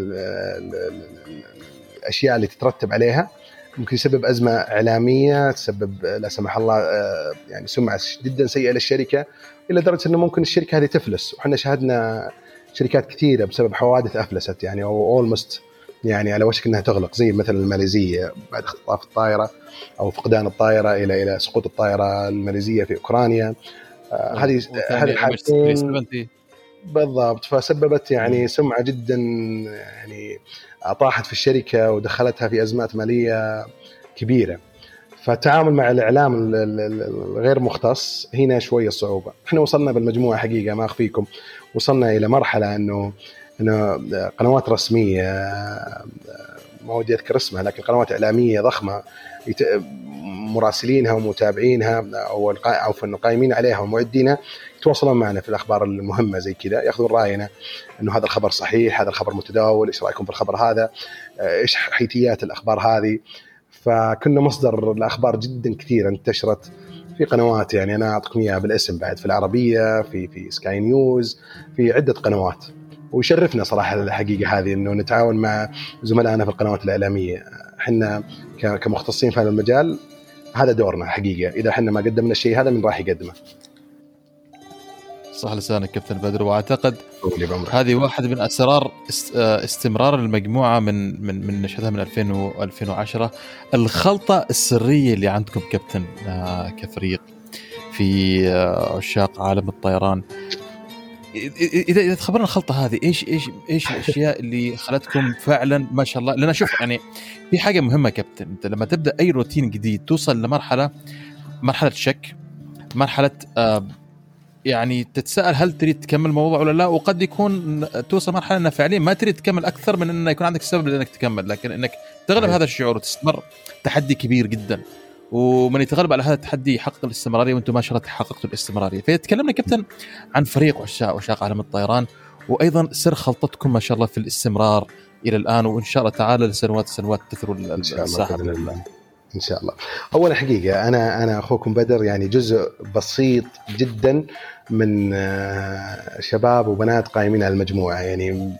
اللي تترتب عليها ممكن يسبب أزمة إعلامية تسبب لا سمح الله آه، يعني سمعة جدا سيئة للشركة إلى درجة إنه ممكن الشركة هذه تفلس وحنا شاهدنا شركات كثيرة بسبب حوادث أفلست يعني أو اولموست يعني على وشك إنها تغلق زي مثلا الماليزية بعد اختطاف الطائرة أو فقدان الطائرة إلى إلى سقوط الطائرة الماليزية في أوكرانيا. آه، هذه هذه الحاجتين بالضبط فسببت يعني سمعة جدا يعني طاحت في الشركة ودخلتها في أزمات مالية كبيرة. فالتعامل مع الإعلام الغير مختص هنا شوية صعوبة. إحنا وصلنا بالمجموعة حقيقة ما أخفيكم. وصلنا إلى مرحلة إنه إنه قنوات رسمية ما ودي أذكر اسمها لكن قنوات إعلامية ضخمة مراسلينها ومتابعينها أو أو انه قايمين عليها ومعدينها يتواصلون معنا في الأخبار المهمة زي كذا يأخذون رأينا إنه هذا الخبر صحيح هذا الخبر متداول إيش رأيكم في الخبر هذا؟ إيش حيثيات الأخبار هذه؟ فكنا مصدر الاخبار جدا كثيره انتشرت في قنوات يعني أنا أعطيكم إياها بالاسم بعد في العربية في في سكاي نيوز في عدة قنوات. ويشرفنا صراحة الحقيقة هذه إنه نتعاون مع زملائنا في القنوات الإعلامية. إحنا كمختصين في هذا المجال هذا دورنا حقيقة. إذا إحنا ما قدمنا الشيء هذا من راح يقدمه. صح لسانك كابتن بدر. وأعتقد هذه واحد من أسرار استمرار المجموعة من من من نشأتها من 2000 و 2010 الخلطة السرية اللي عندكم كابتن آه، كفريق في آه، عشاق عالم الطيران. اذا اذا تخبرنا الخلطة هذه إيش إيش إيش الأشياء اللي خلتكم فعلا ما شاء الله؟ لأن شوف يعني في حاجة مهمة كابتن. أنت لما تبدأ أي روتين جديد توصل لمرحله مرحلة شك مرحلة آه يعني تتساءل هل تريد تكمل الموضوع ولا لا وقد يكون توصل مرحلة إنه فعليا ما تريد تكمل أكثر من إنه يكون عندك سبب لإنك تكمل. لكن إنك تغلب هذا الشعور وتستمر. تحدي كبير جدا. ومن يتغلب على هذا التحدي يحقق الاستمرارية وأنتم ما شاء الله تحققتوا الاستمرارية. فتكلمنا كابتن عن فريق عشاق عشاق عالم الطيران وأيضا سر خلطتكم ما شاء الله في الاستمرار إلى الآن وإن شاء الله تعالى لسنوات سنوات تثروا الساحة. بإذن الله. إن شاء الله. اول حقيقة أنا أنا أخوكم بدر يعني جزء بسيط جدا من آه، شباب وبنات قائمين على المجموعة. يعني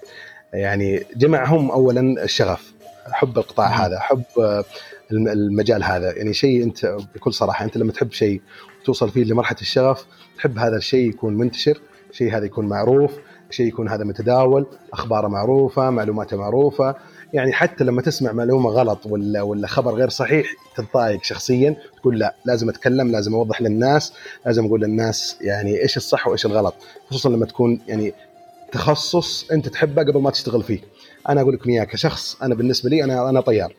يعني جمعهم اولا الشغف حب القطاع هذا حب آه، المجال هذا. يعني شيء انت بكل صراحة انت لما تحب شيء توصل فيه لمرحلة الشغف تحب هذا الشيء يكون منتشر شيء هذا يكون معروف شيء يكون هذا متداول اخباره معروفة معلوماته معروفة. يعني حتى لما تسمع معلومة غلط ولا ولا خبر غير صحيح تتضايق شخصيا تقول لا لازم أتكلم لازم أوضح للناس لازم أقول للناس يعني إيش الصح وإيش الغلط. خصوصا لما تكون يعني تخصص أنت تحبه قبل ما تشتغل فيه. أنا أقول لكم إياه كشخص أنا بالنسبة لي أنا أنا طيار.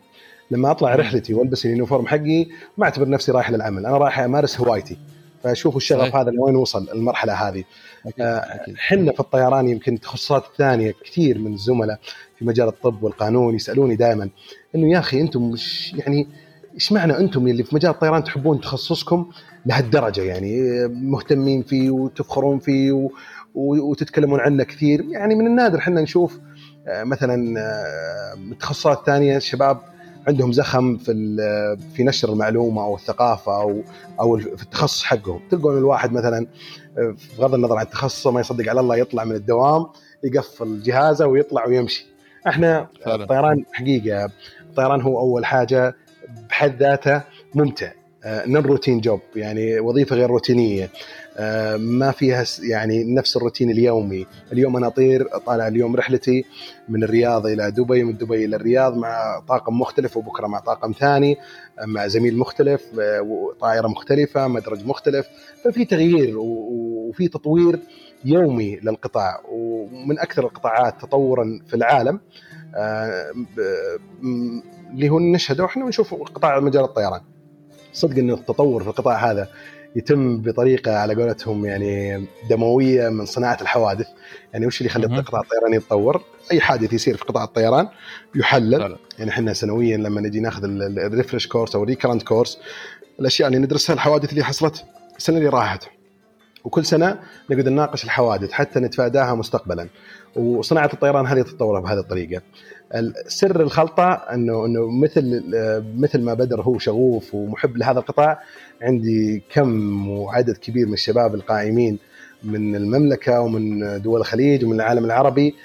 لما أطلع رحلتي وألبس ال uniform حقي ما أعتبر نفسي رايح للعمل أنا رايح أمارس هوايتي. فاشوف الشغف. هذا لوين وصل المرحلة هذه. إحنا في الطيران يمكن تخصصات ثانية كثير من الزملاء في مجال الطب والقانون يسألوني دائما إنه يا أخي أنتم مش يعني إيش معنى أنتم اللي في مجال الطيران تحبون تخصصكم لهالدرجة يعني؟ مهتمين فيه وتفخرون فيه و... وتتكلمون عنه كثير. يعني من النادر إحنا نشوف آه، مثلا آه، تخصصات ثانية شباب عندهم زخم في في نشر المعلومة أو الثقافة أو أو في التخصص حقهم. تلقون الواحد مثلا بغض النظر عن تخصصه ما يصدق على الله يطلع من الدوام يقفل جهازه ويطلع ويمشي. إحنا فعلا. الطيران حقيقة الطيران هو أول حاجة بحد ذاته ممتع. نون روتين جوب يعني وظيفة غير روتينية. آه، ما فيها يعني نفس الروتين اليومي. اليوم أنا أطير طالع اليوم رحلتي من الرياض إلى دبي من دبي إلى الرياض مع طاقم مختلف وبكرة مع طاقم ثاني مع زميل مختلف طائره مختلفة مدرج مختلف. ففي تغيير وفي تطوير يومي للقطاع ومن أكثر القطاعات تطورا في العالم آه، اللي هو نشهده إحنا ونشوف قطاع مجال الطيران. صدق انه التطور في القطاع هذا يتم بطريقة على قولتهم يعني دموية من صناعة الحوادث. يعني وش اللي يخلي القطاع الطيراني يتطور؟ أي حادث يصير في قطاع الطيران يحلل. يعني إحنا سنويا لما نجي ناخذ ال refresh course أو ال recurrent course الأشياء اللي ندرسها الحوادث اللي حصلت السنة اللي راحت. وكل سنة نقعد نناقش الحوادث حتى نتفاداها مستقبلا. وصناعة الطيران هذه تتطور بهذه الطريقة. سر الخلطة انه إنه مثل مثل ما بدر هو شغوف ومحب لهذا القطاع عندي كم وعدد كبير من الشباب القائمين من المملكة ومن دول الخليج ومن العالم العربي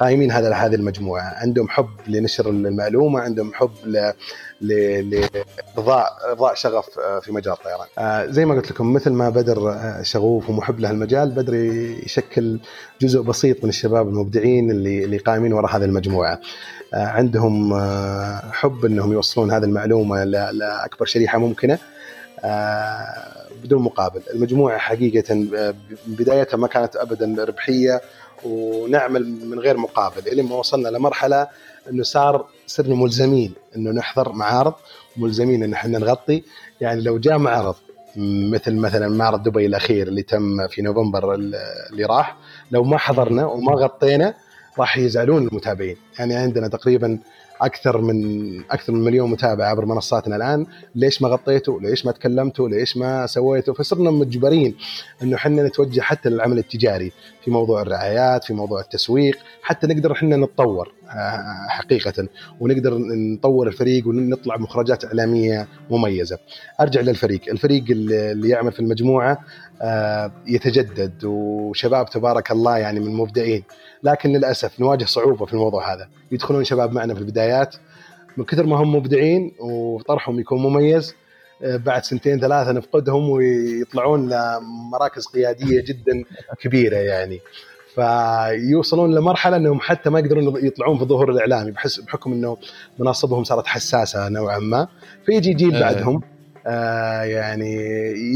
قائمين هذا هذه المجموعة عندهم حب لنشر المعلومة عندهم حب ل لارضاء إرضاء شغف آه، في مجال الطيران. آه، زي ما قلت لكم مثل ما بدر آه، شغوف ومحب لهالمجال بدر يشكل جزء بسيط من الشباب المبدعين اللي اللي قائمين وراء هذه المجموعة. عندهم حب إنهم يوصلون هذه المعلومة لأكبر شريحة ممكنة. بدون مقابل. المجموعة حقيقة بدايتها ما كانت أبدا ربحية ونعمل من غير مقابل. إلى ما وصلنا لمرحلة إنه صار صرنا ملزمين إنه نحضر معارض ملزمين إن إحنا نغطي. يعني لو جاء معرض مثل مثلا معرض دبي الأخير اللي تم في نوفمبر اللي راح لو ما حضرنا وما غطينا راح يزعلون المتابعين. يعني عندنا تقريبا أكثر من أكثر من مليون متابع عبر منصاتنا الآن. ليش ما غطيته ليش ما تكلمتوا؟ ليش ما سويته فصرنا مجبرين إنه إحنا نتوجه حتى للعمل التجاري في موضوع الرعايات في موضوع التسويق حتى نقدر إحنا نتطور آه، حقيقة ونقدر نطور الفريق ونطلع مخرجات إعلامية مميزة. أرجع للفريق. الفريق اللي يعمل في المجموعة آه، يتجدد وشباب تبارك الله يعني من مبدعين. لكن للأسف نواجه صعوبة في الموضوع هذا. يدخلون شباب معنا في البدايات. من كثر ما هم مبدعين وطرحهم يكون مميز آه، بعد سنتين ثلاثة نفقدهم ويطلعون لمراكز قيادية جدا كبيرة يعني. فيوصلون لمرحلة إنهم حتى ما يقدرون يطلعون في الظهور الإعلامي بحس بحكم إنه مناصبهم صارت حساسة نوعا ما. فيجي جيل إيه. بعدهم آه يعني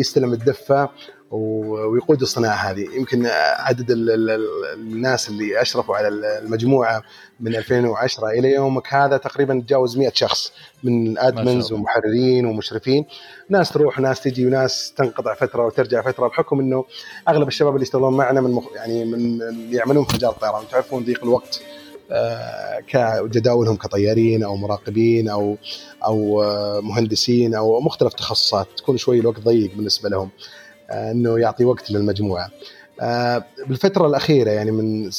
يستلم الدفة. ويقود الصناعة هذه. يمكن عدد الناس اللي أشرفوا على المجموعة من 2010 إلى يومك هذا تقريبا تجاوز 100 شخص من ادمنز ومحررين ومشرفين. ناس تروح وناس تجي وناس تنقطع فترة وترجع فترة بحكم إنه أغلب الشباب اللي يشتغلون معنا من مخ... يعني من يعملون في مجال الطيران. تعرفون ضيق الوقت آه، كجداولهم كطيارين أو مراقبين أو أو آه، مهندسين أو مختلف تخصصات. تكون شوي الوقت ضيق بالنسبة لهم. إنه يعطي وقت للمجموعة. آه، بالفترة الأخيرة يعني من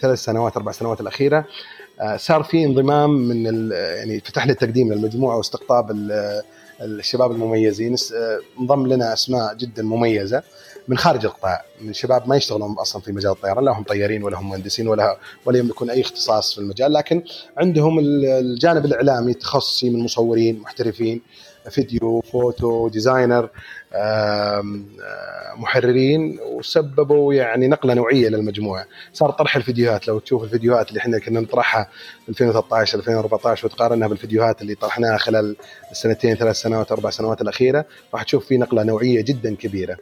ثلاث سنوات أربع سنوات الأخيرة آه، صار في انضمام من يعني فتحنا التقديم للمجموعة واستقطاب الشباب المميزين انضم لنا أسماء جدا مميزة من خارج القطاع من شباب ما يشتغلون أصلا في مجال الطيران لا هم طيارين ولا هم مهندسين ولا ولا يملكون أي اختصاص في المجال لكن عندهم الجانب الإعلامي تخصصي من مصورين محترفين فيديو photo designer محررين وسببوا يعني نقلة نوعية للمجموعة. صار طرح الفيديوهات لو تشوف الفيديوهات اللي إحنا كنا نطرحها في 2013 2014 وتقارنها بالفيديوهات اللي طرحناها خلال السنتين ثلاث سنوات أربع سنوات الأخيرة راح تشوف في نقلة نوعية جدا كبيرة.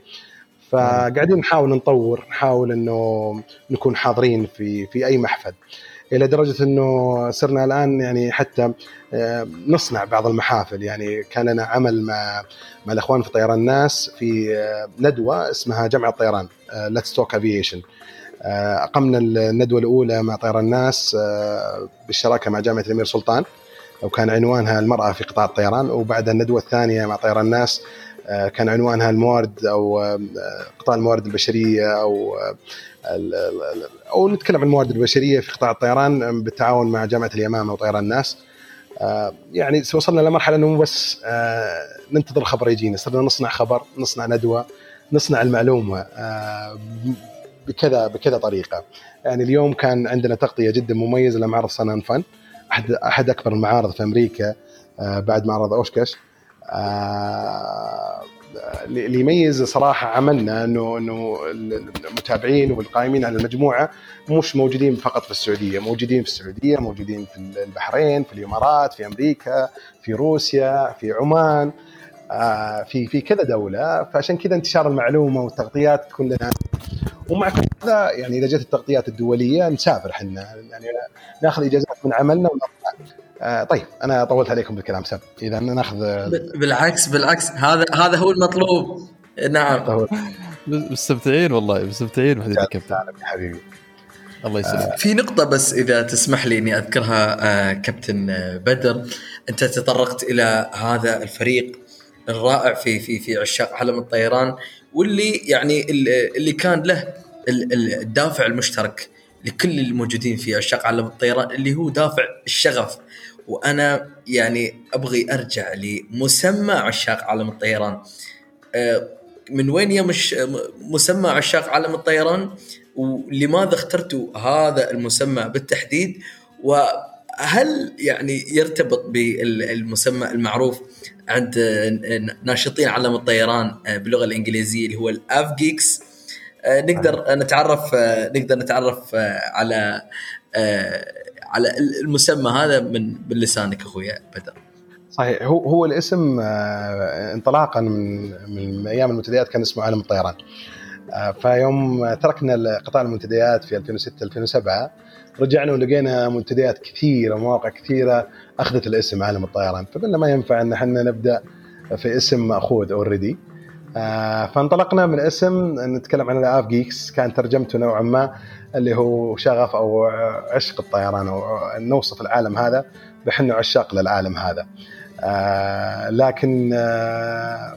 فقاعدين نحاول نطور نحاول إنه نكون حاضرين في في أي محفل. إلى درجة إنه صرنا الآن يعني حتى آه، نصنع بعض المحافل. يعني كان لنا عمل مع مع الإخوان في طيران الناس في آه، ندوة اسمها جمع الطيران let's talk aviation أقمنا الندوة الأولى مع طيران الناس آه، بالشراكة مع جامعة الأمير سلطان وكان عنوانها المرأة في قطاع الطيران وبعد الندوة الثانية مع طيران الناس كان عنوانها الموارد أو قطاع الموارد البشرية أو أو نتكلم عن الموارد البشرية في قطاع الطيران بالتعاون مع جامعة اليمامة وطيران الناس. آه، يعني وصلنا لمرحلة إنه مو بس آه، ننتظر خبر يجينا صرنا نصنع خبر نصنع ندوة نصنع المعلومة آه، بكذا بكذا طريقة. يعني اليوم كان عندنا تغطية جدا مميزة لمعرض سان فن أحد أحد أكبر المعارض في أمريكا بعد معرض اوشكش اللي يميز صراحة عملنا انه إنه المتابعين والقائمين على المجموعة مش موجودين فقط في السعودية، موجودين في السعودية، موجودين في البحرين، في الإمارات، في أمريكا، في روسيا، في عمان، آه، في في كذا دولة، فعشان كذا انتشار المعلومة والتغطيات تكون لنا. ومع كل هذا يعني إذا جت التغطيات الدولية نسافر إحنا. يعني ناخذ إجازات من عملنا ونطلع. آه طيب أنا طولت عليكم بالكلام سب إذا نأخذ بالعكس بالعكس. هذا هذا هو المطلوب. نعم. مستمتعين والله مستمتعين وحديث الكابتن. حبيبي. الله يسلمك. آه. في نقطة بس إذا تسمح لي إني أذكرها آه كابتن بدر. أنت تطرقت إلى هذا الفريق الرائع في في في عشاق عالم الطيران واللي يعني اللي كان له الدافع المشترك لكل الموجودين في عشاق عالم الطيران اللي هو دافع الشغف. وأنا يعني أبغي أرجع لمسمى عشاق عالم الطيران. آه، من وين يا مش مسمى عشاق عالم الطيران؟ ولماذا اخترتوا هذا المسمى بالتحديد؟ وهل يعني يرتبط بالمسمى المعروف عند ناشطين عالم الطيران آه، باللغة الإنجليزية اللي هو الأف جيكس؟ آه، نقدر نتعرف نقدر نتعرف على على المسمى هذا من لسانك أخويا بدر. صحيح. هو هو الاسم آه، انطلاقا من من أيام المنتديات كان اسمه عالم الطيران. آه، فيوم تركنا قطاع المنتديات في 2006 2007 رجعنا ولقينا منتديات كثيرة ومواقع كثيرة أخذت الاسم عالم الطيران. فقلنا ما ينفع إن إحنا نبدأ في اسم مأخوذ already آه فانطلقنا من اسم نتكلم عن ال AvGeeks كان ترجمته نوعا ما اللي هو شغف أو عشق الطيران أو نوصف العالم هذا بإحنا عشاق للعالم هذا. آه لكن آه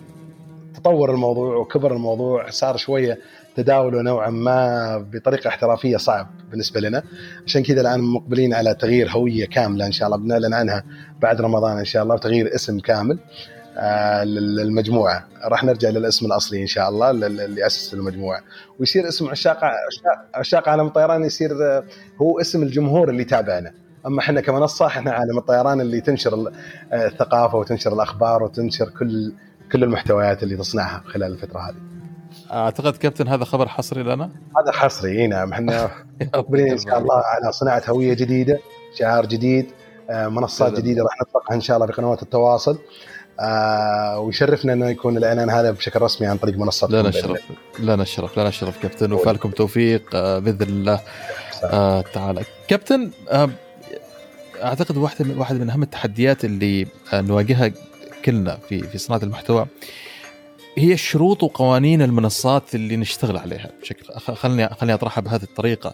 تطور الموضوع وكبر الموضوع صار شوية تداوله نوعا ما بطريقة احترافية صعب بالنسبة لنا. عشان كذا الآن مقبلين على تغيير هوية كاملة إن شاء الله بنعلن عنها بعد رمضان إن شاء الله وتغيير اسم كامل. آه للمجموعة راح نرجع للاسم الأصلي إن شاء الله اللي اسس المجموعة ويصير اسم عشاق عشاق عالم الطيران يصير آه، هو اسم الجمهور اللي تابعنا أما إحنا كمنصة إحنا عالم الطيران اللي تنشر آه، الثقافة وتنشر الأخبار وتنشر كل كل المحتويات اللي تصنعها خلال الفترة هذه. أعتقد كابتن هذا خبر حصري لنا؟ هذا حصري إي نعم إحنا مقبلين إن شاء الله على صناعة هوية جديدة، شعار جديد، آه، منصات جديدة راح نطلقها إن شاء الله في قنوات التواصل. آه ويشرفنا إنه يكون الاعلان هذا بشكل رسمي عن طريق منصة لنا الشرف لنا الشرف لنا الشرف كابتن. وفالكم توفيق آه بإذن الله. آه تعالى. كابتن آه أعتقد واحدة من واحدة من أهم التحديات اللي آه، نواجهها كلنا في في صناعة المحتوى هي الشروط وقوانين المنصات اللي نشتغل عليها بشكل خلني خلني أطرحها بهذه الطريقة.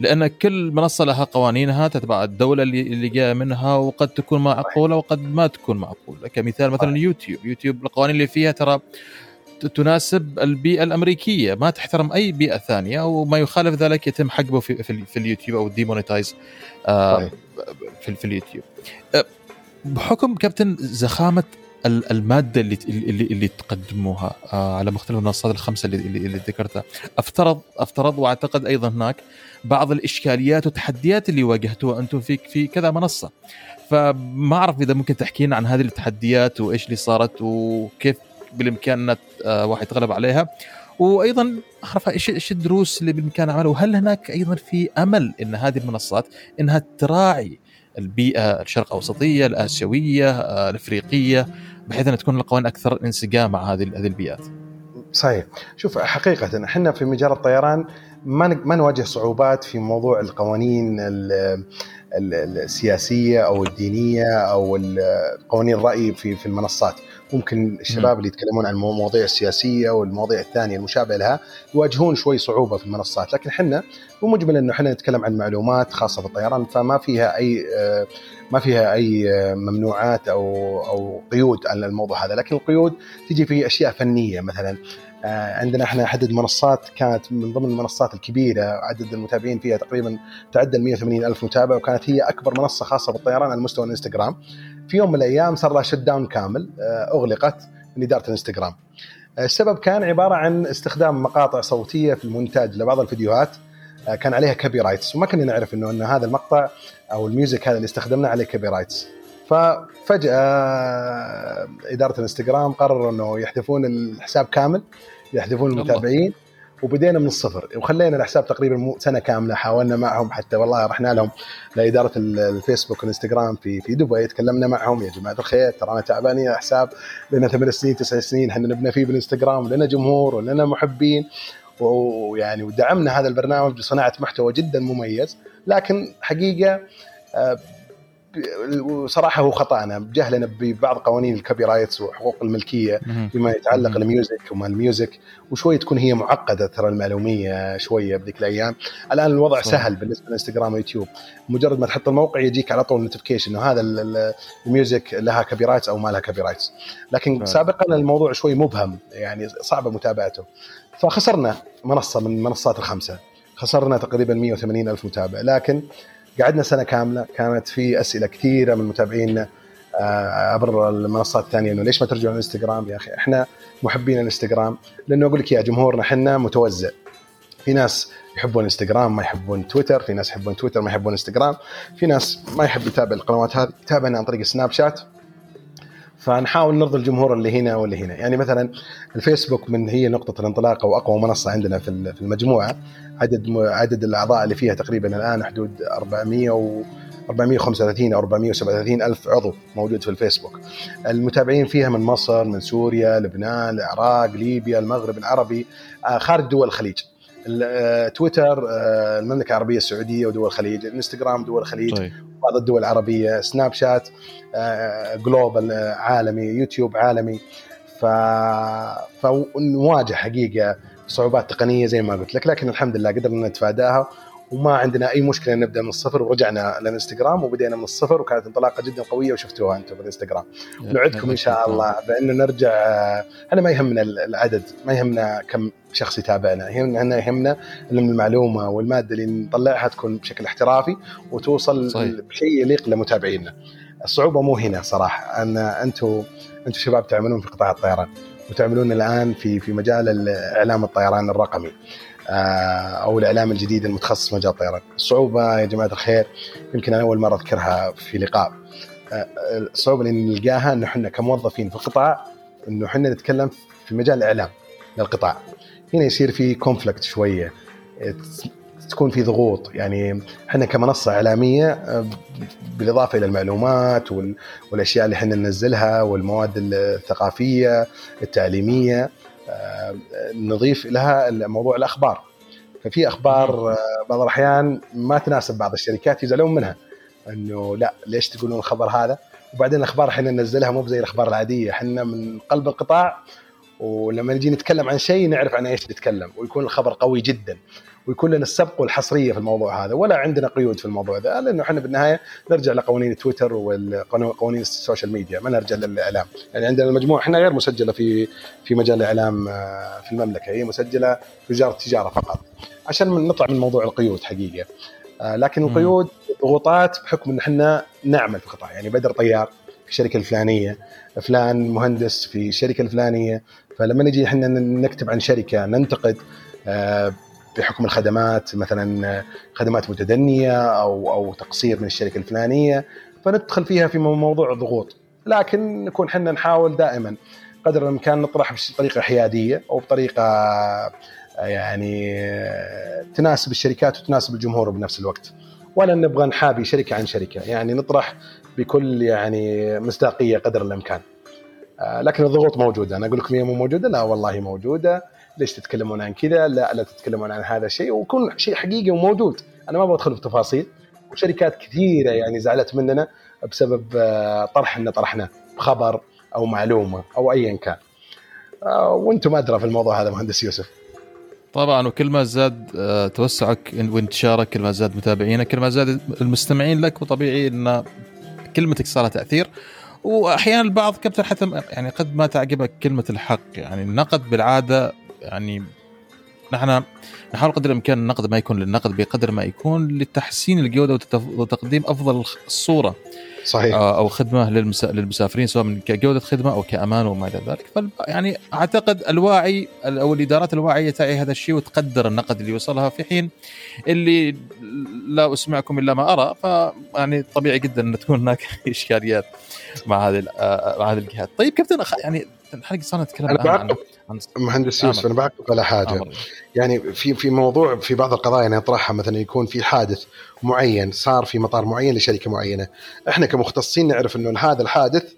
لأن كل منصة لها قوانينها تتبع الدولة اللي اللي جاية منها وقد تكون معقوله وقد ما تكون معقوله كمثال مثلا يوتيوب. يوتيوب القوانين اللي فيها ترى تناسب البيئة الأمريكية. ما تحترم أي بيئة ثانية وما يخالف ذلك يتم حجبه في في, في اليوتيوب أو ال demonetize آه في, في اليوتيوب. آه بحكم كابتن زخامة المادة اللي اللي, اللي تقدموها آه، على مختلف المنصات الخمسة اللي, اللي, ذكرتها. افترض افترض واعتقد أيضا هناك بعض الإشكاليات والتحديات اللي واجهتوها أنتم في في كذا منصة. فما أعرف إذا ممكن تحكي لنا عن هذه التحديات وإيش اللي صارت وكيف بالإمكان آه، واحد يتغلب عليها. وأيضا أعرف إيش الدروس اللي بالإمكان عملها وهل هناك أيضا في أمل إن هذه المنصات إنها تراعي البيئة الشرق أوسطية الآسيوية آه، الأفريقية بحيث أن تكون القوانين أكثر انسجام مع هذه هذه البيئات. صحيح، شوف حقيقة إحنا في مجال الطيران ما ما نواجه صعوبات في موضوع القوانين السياسية أو الدينية أو قوانين الرأي في في المنصات. ممكن الشباب اللي يتكلمون عن المواضيع السياسية والمواضيع الثانية المشابهة لها يواجهون شوي صعوبة في المنصات. لكن إحنا بمجمل إنه إحنا نتكلم عن معلومات خاصة بالطيران فما فيها أي آه، ما فيها أي آه، ممنوعات أو أو قيود على الموضوع هذا. لكن القيود تجي في أشياء فنية مثلا عندنا إحنا عدد منصات كانت من ضمن المنصات الكبيرة عدد المتابعين فيها تقريبا تعدى 180 ألف متابع وكانت هي أكبر منصة خاصة بالطيران على مستوى الإنستغرام. في يوم من الأيام صار لها شت داون كامل آه، أغلقت من إدارة الإنستغرام. آه، السبب كان عبارة عن استخدام مقاطع صوتية في المونتاج لبعض الفيديوهات كان عليها copyrights وما كنا نعرف إنه ان هذا المقطع أو ال music هذا اللي استخدمناه عليه copyrights ففجأة إدارة الانستغرام قرروا إنه يحذفون الحساب كامل يحذفون المتابعين وبدينا من الصفر. وخلينا الحساب تقريبا سنة كاملة حاولنا معهم حتى والله رحنا لهم لإدارة الفيسبوك والانستغرام في في دبي تكلمنا معهم يا جماعة الخير ترى إحنا تعبانين حساب لنا ثمان سنين تسع سنين إحنا نبنى فيه بالانستغرام لنا جمهور ولنا محبين ويعني ودعمنا هذا البرنامج بصناعة محتوى جدا مميز لكن حقيقة آه، وصراحة هو خطانا بجهلنا ببعض قوانين ال copyrights وحقوق الملكية بما يتعلق ال music وما ال music وشوي تكون هي معقدة ترى المعلومية شوية بذيك الأيام. الآن الوضع صح. سهل بالنسبة للانستغرام ويوتيوب مجرد ما تحط الموقع يجيك على طول notification إنه هذا ال music لها copyrights أو ما لها copyrights. لكن صح. سابقا الموضوع شوي مبهم يعني صعبة متابعته. فخسرنا منصة من المنصات الخمسة. خسرنا تقريبا 180 ألف متابع. لكن قعدنا سنة كاملة كانت في أسئلة كثيرة من متابعينا آه، عبر المنصات الثانية إنه ليش ما ترجعون الانستغرام يا أخي إحنا محبين الإنستغرام لأنه أقول لك يا جمهورنا إحنا متوزع. في ناس يحبون إنستغرام ما يحبون تويتر في ناس يحبون تويتر ما يحبون إنستغرام في ناس ما يحب يتابع القنوات هذه يتابعنا عن طريق سناب شات. فنحاول نرضي الجمهور اللي هنا واللي هنا. يعني مثلا الفيسبوك من هي نقطة الانطلاق واقوى منصة عندنا في المجموعة. عدد عدد الأعضاء اللي فيها تقريبا الآن حدود 400 و 435 أو 437 ألف عضو موجود في الفيسبوك. المتابعين فيها من مصر من سوريا لبنان العراق ليبيا المغرب العربي آه، خارج دول الخليج. تويتر آه، المملكة العربية السعودية ودول الخليج الإنستغرام دول الخليج طيب. بعض الدول العربية سناب شات global عالمي يوتيوب عالمي ف فنواجه حقيقة صعوبات تقنية زي ما قلت لك لكن الحمد لله قدرنا نتفاداها وما عندنا أي مشكلة نبدأ من الصفر ورجعنا للإنستغرام وبدينا من الصفر وكانت انطلاقة جدا قوية وشفتوها أنتم في الانستغرام نعدكم إن شاء الله. بأنه نرجع إحنا ما يهمنا العدد ما يهمنا كم شخص يتابعنا. يهمنا يهمنا ان المعلومة والمادة اللي نطلعها تكون بشكل احترافي وتوصل صحيح. بشيء يليق لمتابعينا. الصعوبة مو هنا صراحة. أن أنتم أنتم شباب تعملون في قطاع الطيران وتعملون الآن في في مجال إعلام الطيران الرقمي. أو الإعلام الجديد المتخصص في مجال الطيران. الصعوبه يا جماعة الخير يمكن أنا أول مرة أذكرها في لقاء. آه، الصعوبه اللي نلقاها إنه إحنا كموظفين في القطاع إنه إحنا نتكلم في مجال الإعلام للقطاع. هنا يصير في كونفليكت شوية تكون في ضغوط يعني إحنا كمنصة إعلامية آه، بالإضافة إلى المعلومات والأشياء اللي إحنا ننزلها والمواد الثقافية التعليمية آه، نضيف لها موضوع الأخبار. ففي أخبار آه، بعض الأحيان ما تناسب بعض الشركات يزعلون منها. إنه لا ليش تقولون الخبر هذا؟ وبعدين الأخبار إحنا ننزلها مو زي الأخبار العادية. إحنا من قلب القطاع ولما نجي نتكلم عن شيء نعرف عن إيش نتكلم ويكون الخبر قوي جدا. ويكون لنا السبق والحصريه في الموضوع هذا ولا عندنا قيود في الموضوع ذا لأنه إحنا بالنهاية نرجع لقوانين تويتر وقوانين ال social media ما نرجع للإعلام. يعني عندنا المجموعه إحنا غير مسجلة في في مجال الإعلام آه، في المملكة هي مسجلة في وزارة التجارة فقط. عشان نطلع من موضوع القيود حقيقة. آه، لكن القيود ضغوطات بحكم إن إحنا نعمل في القطاع يعني بدر طيار في الشركة الفلانية فلان مهندس في الشركة الفلانية فلما نجي إحنا نكتب عن شركة ننتقد آه، بحكم الخدمات مثلا خدمات متدنية أو أو تقصير من الشركة الفلانية فندخل فيها في موضوع الضغوط لكن نكون إحنا نحاول دائما قدر الإمكان نطرح بطريقة حيادية أو بطريقة يعني تناسب الشركات وتناسب الجمهور بنفس الوقت. ولا نبغى نحابي شركة عن شركة يعني نطرح بكل يعني مصداقية قدر الإمكان. لكن الضغوط موجودة. أنا أقول لكم هي مو موجودة؟ لا والله موجودة. ليش تتكلمون عن كذا؟ لا لا تتكلمون عن هذا الشيء ويكون شيء حقيقي وموجود. أنا ما بدخل في تفاصيل وشركات كثيرة يعني زعلت مننا بسبب آه، طرح إن طرحناه بخبر أو معلومة أو ايا كان. آه، وأنتم أدرى في الموضوع هذا مهندس يوسف. طبعا وكل ما زاد آه، توسعك وانتشارك كل ما زاد متابعينك كل ما زاد المستمعين لك وطبيعي إن كلمتك صار لها تأثير. واحيانا البعض كابتن حتى يعني قد ما تعجبك كلمة الحق يعني النقد بالعادة يعني نحن نحاول قدر الإمكان النقد ما يكون للنقد بقدر ما يكون لتحسين الجودة وتقديم أفضل الصورة صحيح. آه، أو خدمة للمسافرين سواء من كجوده خدمة أو كأمان وما إلى ذلك. يعني أعتقد الواعي أو الإدارات الواعيه تعي هذا الشيء وتقدر النقد اللي وصلها في حين اللي لا أسمعكم إلا ما أرى فيعني طبيعي جدا إن تكون هناك إشكاليات مع هذه آه، مع هذه الجهات. طيب كابتن يعني الحلقة صارنا نتكلم أنا عن, عن مهندس يوسف أنا بعقب على حاجة. آمر. يعني في في موضوع في بعض القضايا نطرحها مثلا يكون في حادث معين صار في مطار معين لشركة معينة. إحنا كمختصين نعرف إنه هذا الحادث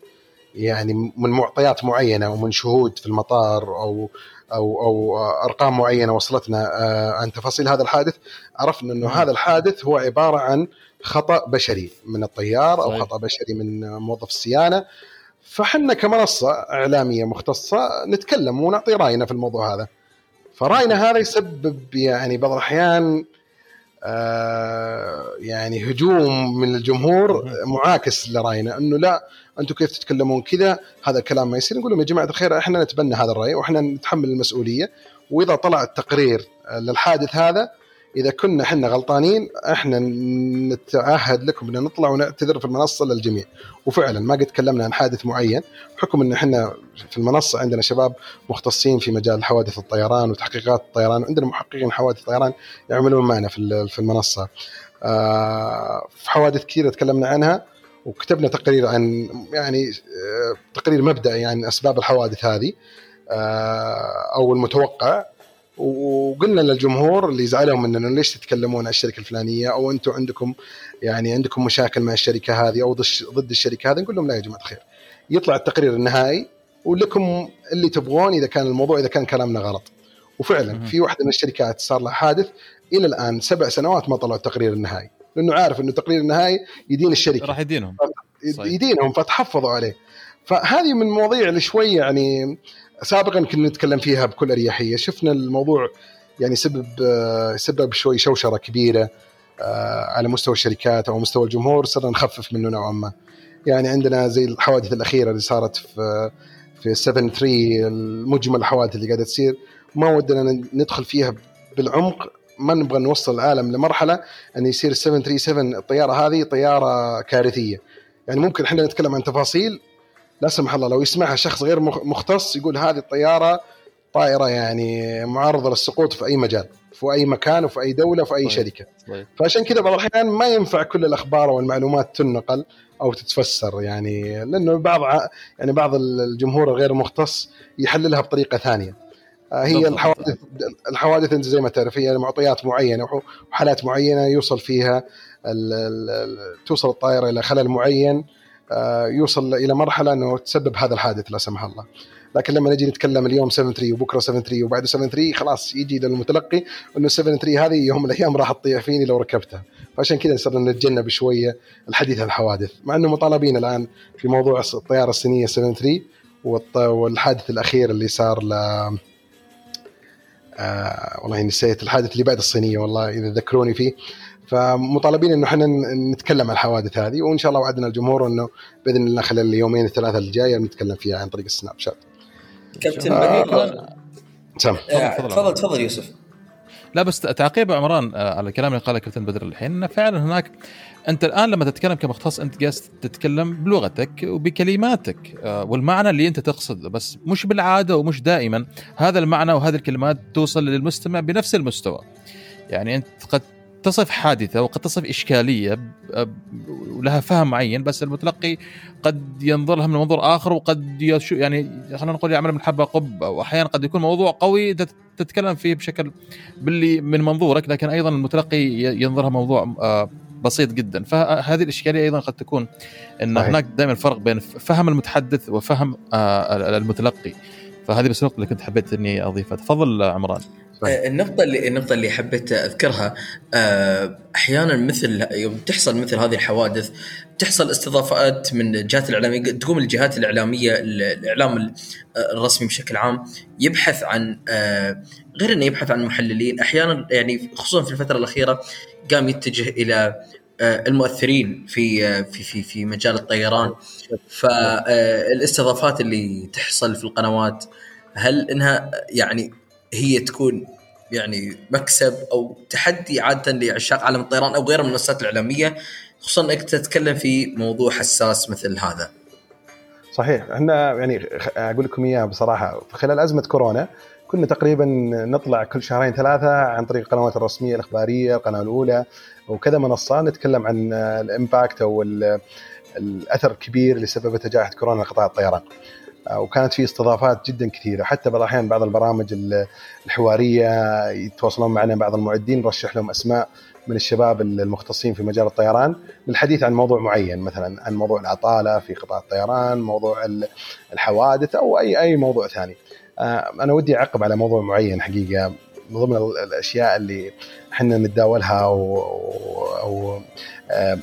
يعني من معطيات معينة ومن شهود في المطار أو أو أو أرقام معينة وصلتنا آه، عن تفاصيل هذا الحادث عرفنا إنه هذا الحادث هو عبارة عن خطأ بشري من الطيار أو خطأ بشري من موظف الصيانة. فحنا كمنصة إعلامية مختصة نتكلم ونعطي رأينا في الموضوع هذا. فرأينا هذا يسبب يعني بعض الأحيان آه يعني هجوم من الجمهور معاكس لرأينا إنه لا أنتم كيف تتكلمون كذا؟ هذا الكلام ما يصير. نقول لهم يا جماعة الخير إحنا نتبنى هذا الرأي وإحنا نتحمل المسؤولية وإذا طلع التقرير للحادث بحكم إذا كنا إحنا غلطانين إحنا نتعهد لكم إن نطلع ونعتذر في المنصة للجميع. وفعلا ما قد تكلمنا عن حادث معين بحكم إن إحنا في المنصة عندنا شباب مختصين في مجال حوادث الطيران وتحقيقات الطيران عندنا محققين حوادث طيران يعملون معنا في في المنصة. آه، في حوادث كثيرة تكلمنا عنها وكتبنا تقرير عن يعني آه، تقرير مبدئي عن أسباب الحوادث هذه آه، أو المتوقع. وقلنا للجمهور اللي زعلوا مننا ليش تتكلمون عن الشركة الفلانية؟ أو أنتم عندكم يعني عندكم مشاكل مع الشركة هذه أو ضد الشركة هذه؟ نقول لهم لا يا جماعة الخير. يطلع التقرير النهائي ولكم اللي تبغون إذا كان الموضوع إذا كان كلامنا غلط. وفعلا في واحدة من الشركات صار لها حادث إلى الآن سبع سنوات ما طلعوا التقرير النهائي. لأنه عارف إنه التقرير النهائي يدين الشركة. راح يدينهم. يدينهم فتحفظوا عليه. فهذه من المواضيع اللي شوي يعني سابقا كنا نتكلم فيها بكل أريحية. شفنا الموضوع يعني سبب سبب شوي شوشرة كبيرة على مستوى الشركات أو مستوى الجمهور صرنا نخفف منه نوعا ما. يعني عندنا زي الحوادث الأخيرة اللي صارت في في 7 3 المجمل الحوادث اللي قاعدة تصير. ما ودنا ندخل فيها بالعمق. ما نبغى نوصل العالم لمرحلة إن يصير 737 الطيارة هذه طيارة كارثية. يعني ممكن إحنا نتكلم عن تفاصيل لا سمح الله لو يسمعها شخص غير مختص يقول هذه الطيارة طائرة يعني معرضة للسقوط في أي مجال في أي مكان وفي أي دولة وفي أي صحيح. شركة صحيح. فعشان كذا بعض الأحيان ما ينفع كل الأخبار والمعلومات تنقل أو تتفسر يعني لأنه بعض يعني بعض الجمهور الغير مختص يحللها بطريقة ثانية آه، هي الحوادث الحوادث أنت زي ما تعرف هي معطيات معينة وحالات معينة يوصل فيها ال ال توصل الطائرة إلى خلل معين يوصل إلى مرحلة إنه تسبب هذا الحادث لا سمح الله. لكن لما نجي نتكلم اليوم 7 3 وبكرة 7 3 وبعده 7 3 خلاص يجي للمتلقي إنه 7 3 هذه يوم من الأيام راح تطيح فيني لو ركبتها فعشان كذا صرنا نتجنب شوية الحديث عن الحوادث مع إنه مطالبين الآن في موضوع الطيارة الصينية 7 3 والحادث الأخير اللي صار ل آه والله نسيت الحادث اللي بعد الصينية والله إذا ذكروني فيه فمطالبين إنه إحنا نتكلم عن الحوادث هذه وإن شاء الله وعدنا الجمهور إنه بإذن الله خلال اليومين الثلاثة الجاية نتكلم فيها عن طريق السناب شات. كابتن بديع سام تفضل تفضل. يوسف. لا بس تعقيب عمران آه، على الكلام اللي قاله كابتن بدر الحين إنه فعلا هناك أنت الآن لما تتكلم كمختص أنت جالس تتكلم بلغتك وبكلماتك آه، والمعنى اللي أنت تقصده بس مش بالعادة ومش دائما هذا المعنى وهذه الكلمات توصل للمستمع بنفس المستوى. يعني أنت قد تصف حادثة وقد تصف إشكالية ولها فهم معين بس المتلقي قد ينظر لها من منظور آخر وقد يعني خلينا نقول يعمل من حبة قب واحيانا قد يكون موضوع قوي تتكلم فيه بشكل باللي من منظورك لكن أيضا المتلقي ينظرها موضوع آه، بسيط جدا. فهذه الإشكالية أيضا قد تكون إن صحيح. هناك دائما فرق بين فهم المتحدث وفهم آه، المتلقي. فهذه بس النقطه اللي كنت حبيت إني أضيفها. تفضل عمران. طيب. النقطة اللي النقطة اللي حبيت أذكرها آه، أحيانا مثل يوم تحصل مثل هذه الحوادث تحصل استضافات من الجهات الإعلامية تقوم الجهات الإعلامية الإعلام الرسمي بشكل عام يبحث عن آه، غير إنه يبحث عن محللين أحيانا يعني خصوصا في الفترة الأخيرة قام يتجه إلى المؤثرين في في في في مجال الطيران فالاستضافات اللي تحصل في القنوات هل إنها يعني هي تكون يعني مكسب أو تحدي عادة لعشاق عالم الطيران أو غير المنصات الإعلامية خصوصا إنك تتكلم في موضوع حساس مثل هذا. صحيح إحنا يعني أقول لكم إياها بصراحة خلال أزمة كورونا كنا تقريبا نطلع كل شهرين ثلاثة عن طريق القنوات الرسمية الإخبارية، القناة الأولى وكذا منصة نتكلم عن الإمباكت أو الأثر الكبير اللي سببته جائحه كورونا لقطاع الطيران. آه، وكانت في استضافات جدا كثيرة. حتى بعض الأحيان بعض البرامج الحوارية يتواصلون معنا بعض المعدين نرشح لهم أسماء من الشباب المختصين في مجال الطيران. للحديث عن موضوع معين مثلا عن موضوع العطالة في قطاع الطيران، موضوع الحوادث أو اي أي موضوع ثاني. آه، أنا ودي أعقب على موضوع معين حقيقة. من ضمن الأشياء اللي إحنا نتداولها أو, أو آه،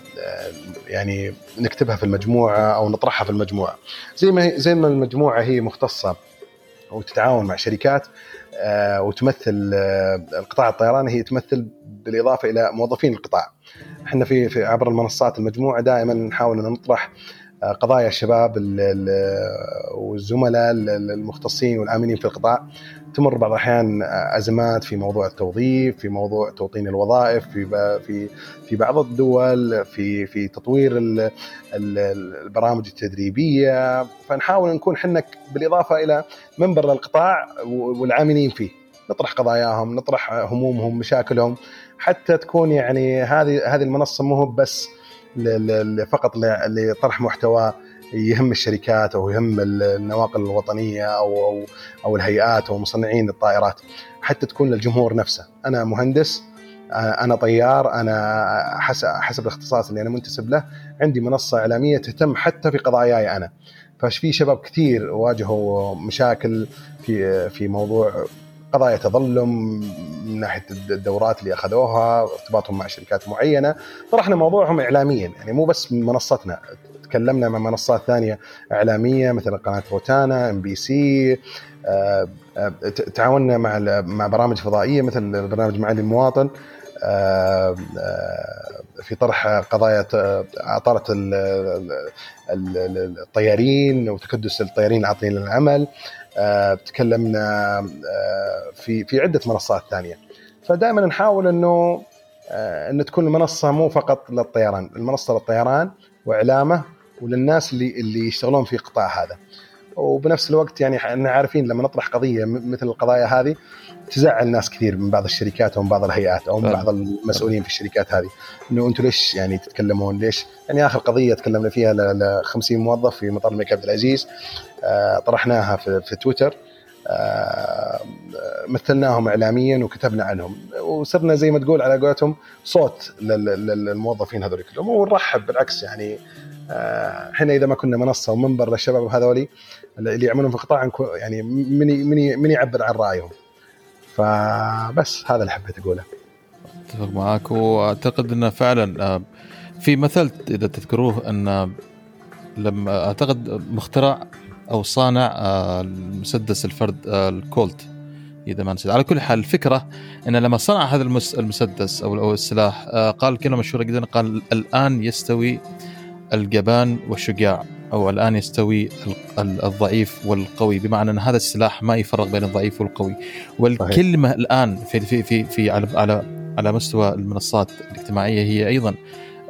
يعني نكتبها في المجموعة أو نطرحها في المجموعة زي ما زي ما المجموعة هي مختصة وتتعاون مع شركات آه، وتمثل آه، القطاع الطيران هي تمثل بالإضافة إلى موظفين القطاع. إحنا في عبر المنصات المجموعة دائما نحاول إن نطرح قضايا الشباب والزملاء المختصين والعاملين في القطاع تمر بعض الأحيان أزمات في موضوع التوظيف، في موضوع توطين الوظائف، في في في بعض الدول في في تطوير البرامج التدريبية، فنحاول نكون إحنا بالإضافة إلى منبر للقطاع والعاملين فيه. نطرح قضاياهم، نطرح همومهم، مشاكلهم حتى تكون يعني هذه هذه المنصة مو بس فقط لطرح محتوى يهم الشركات أو يهم النواقل الوطنية أو أو أو الهيئات أو مصنعين الطائرات حتى تكون للجمهور نفسه. أنا مهندس أنا طيار أنا حسب حسب الاختصاص اللي أنا منتسب له عندي منصة إعلامية تهتم حتى في قضاياي أنا. ففي شباب كثير واجهوا مشاكل في في موضوع قضايا تظلم من ناحية الدورات اللي أخذوها ارتباطهم مع شركات معينة. طرحنا موضوعهم اعلاميا يعني مو بس من منصتنا تكلمنا مع منصات ثانية إعلامية مثل قناة روتانا إم بي سي تعاوننا مع مع برامج فضائية مثل برنامج معالي المواطن. في طرح قضايا عطارة الطيارين وتكدس الطيارين العاطلين للعمل. تكلمنا في في عدة منصات ثانية. فدائما نحاول إنه إن تكون المنصة مو فقط للطيران. المنصة للطيران وإعلامه وللناس اللي اللي يشتغلون في القطاع هذا. وبنفس الوقت يعني إحنا عارفين لما نطرح قضية مثل القضايا هذه تزعل ناس كثير من بعض الشركات أو من بعض الهيئات أو من بعض المسؤولين في الشركات هذه. إنه أنتم ليش يعني تتكلمون؟ ليش؟ يعني آخر قضية تكلمنا فيها ل 50 موظف في مطار الملك عبد العزيز. آه، طرحناها في, في تويتر. آه، مثلناهم اعلاميا وكتبنا عنهم. وصرنا زي ما تقول على قولتهم صوت للموظفين هذول كلهم. ونرحب بالعكس يعني إحنا إذا ما كنا منصة ومنبر للشباب هذولي اللي يعملون في القطاع يعني من من من يعبر عن رأيهم. فبس هذا اللي حبيت أقوله. أتفق معاك. وأعتقد إنه فعلا آه، في مثل إذا تذكروه إن لما أعتقد مخترع أو صانع آه، المسدس الفرد آه، الكولت إذا ما نسيت. على كل حال الفكرة إن لما صنع هذا المسدس أو السلاح قال كلمة مشهورة جدا قال الآن يستوي الجبان والشجاع أو الآن يستوي الضعيف والقوي. بمعنى أن هذا السلاح ما يفرق بين الضعيف والقوي. والكلمة صحيح. الآن في في في, في على على على مستوى المنصات الاجتماعية هي أيضا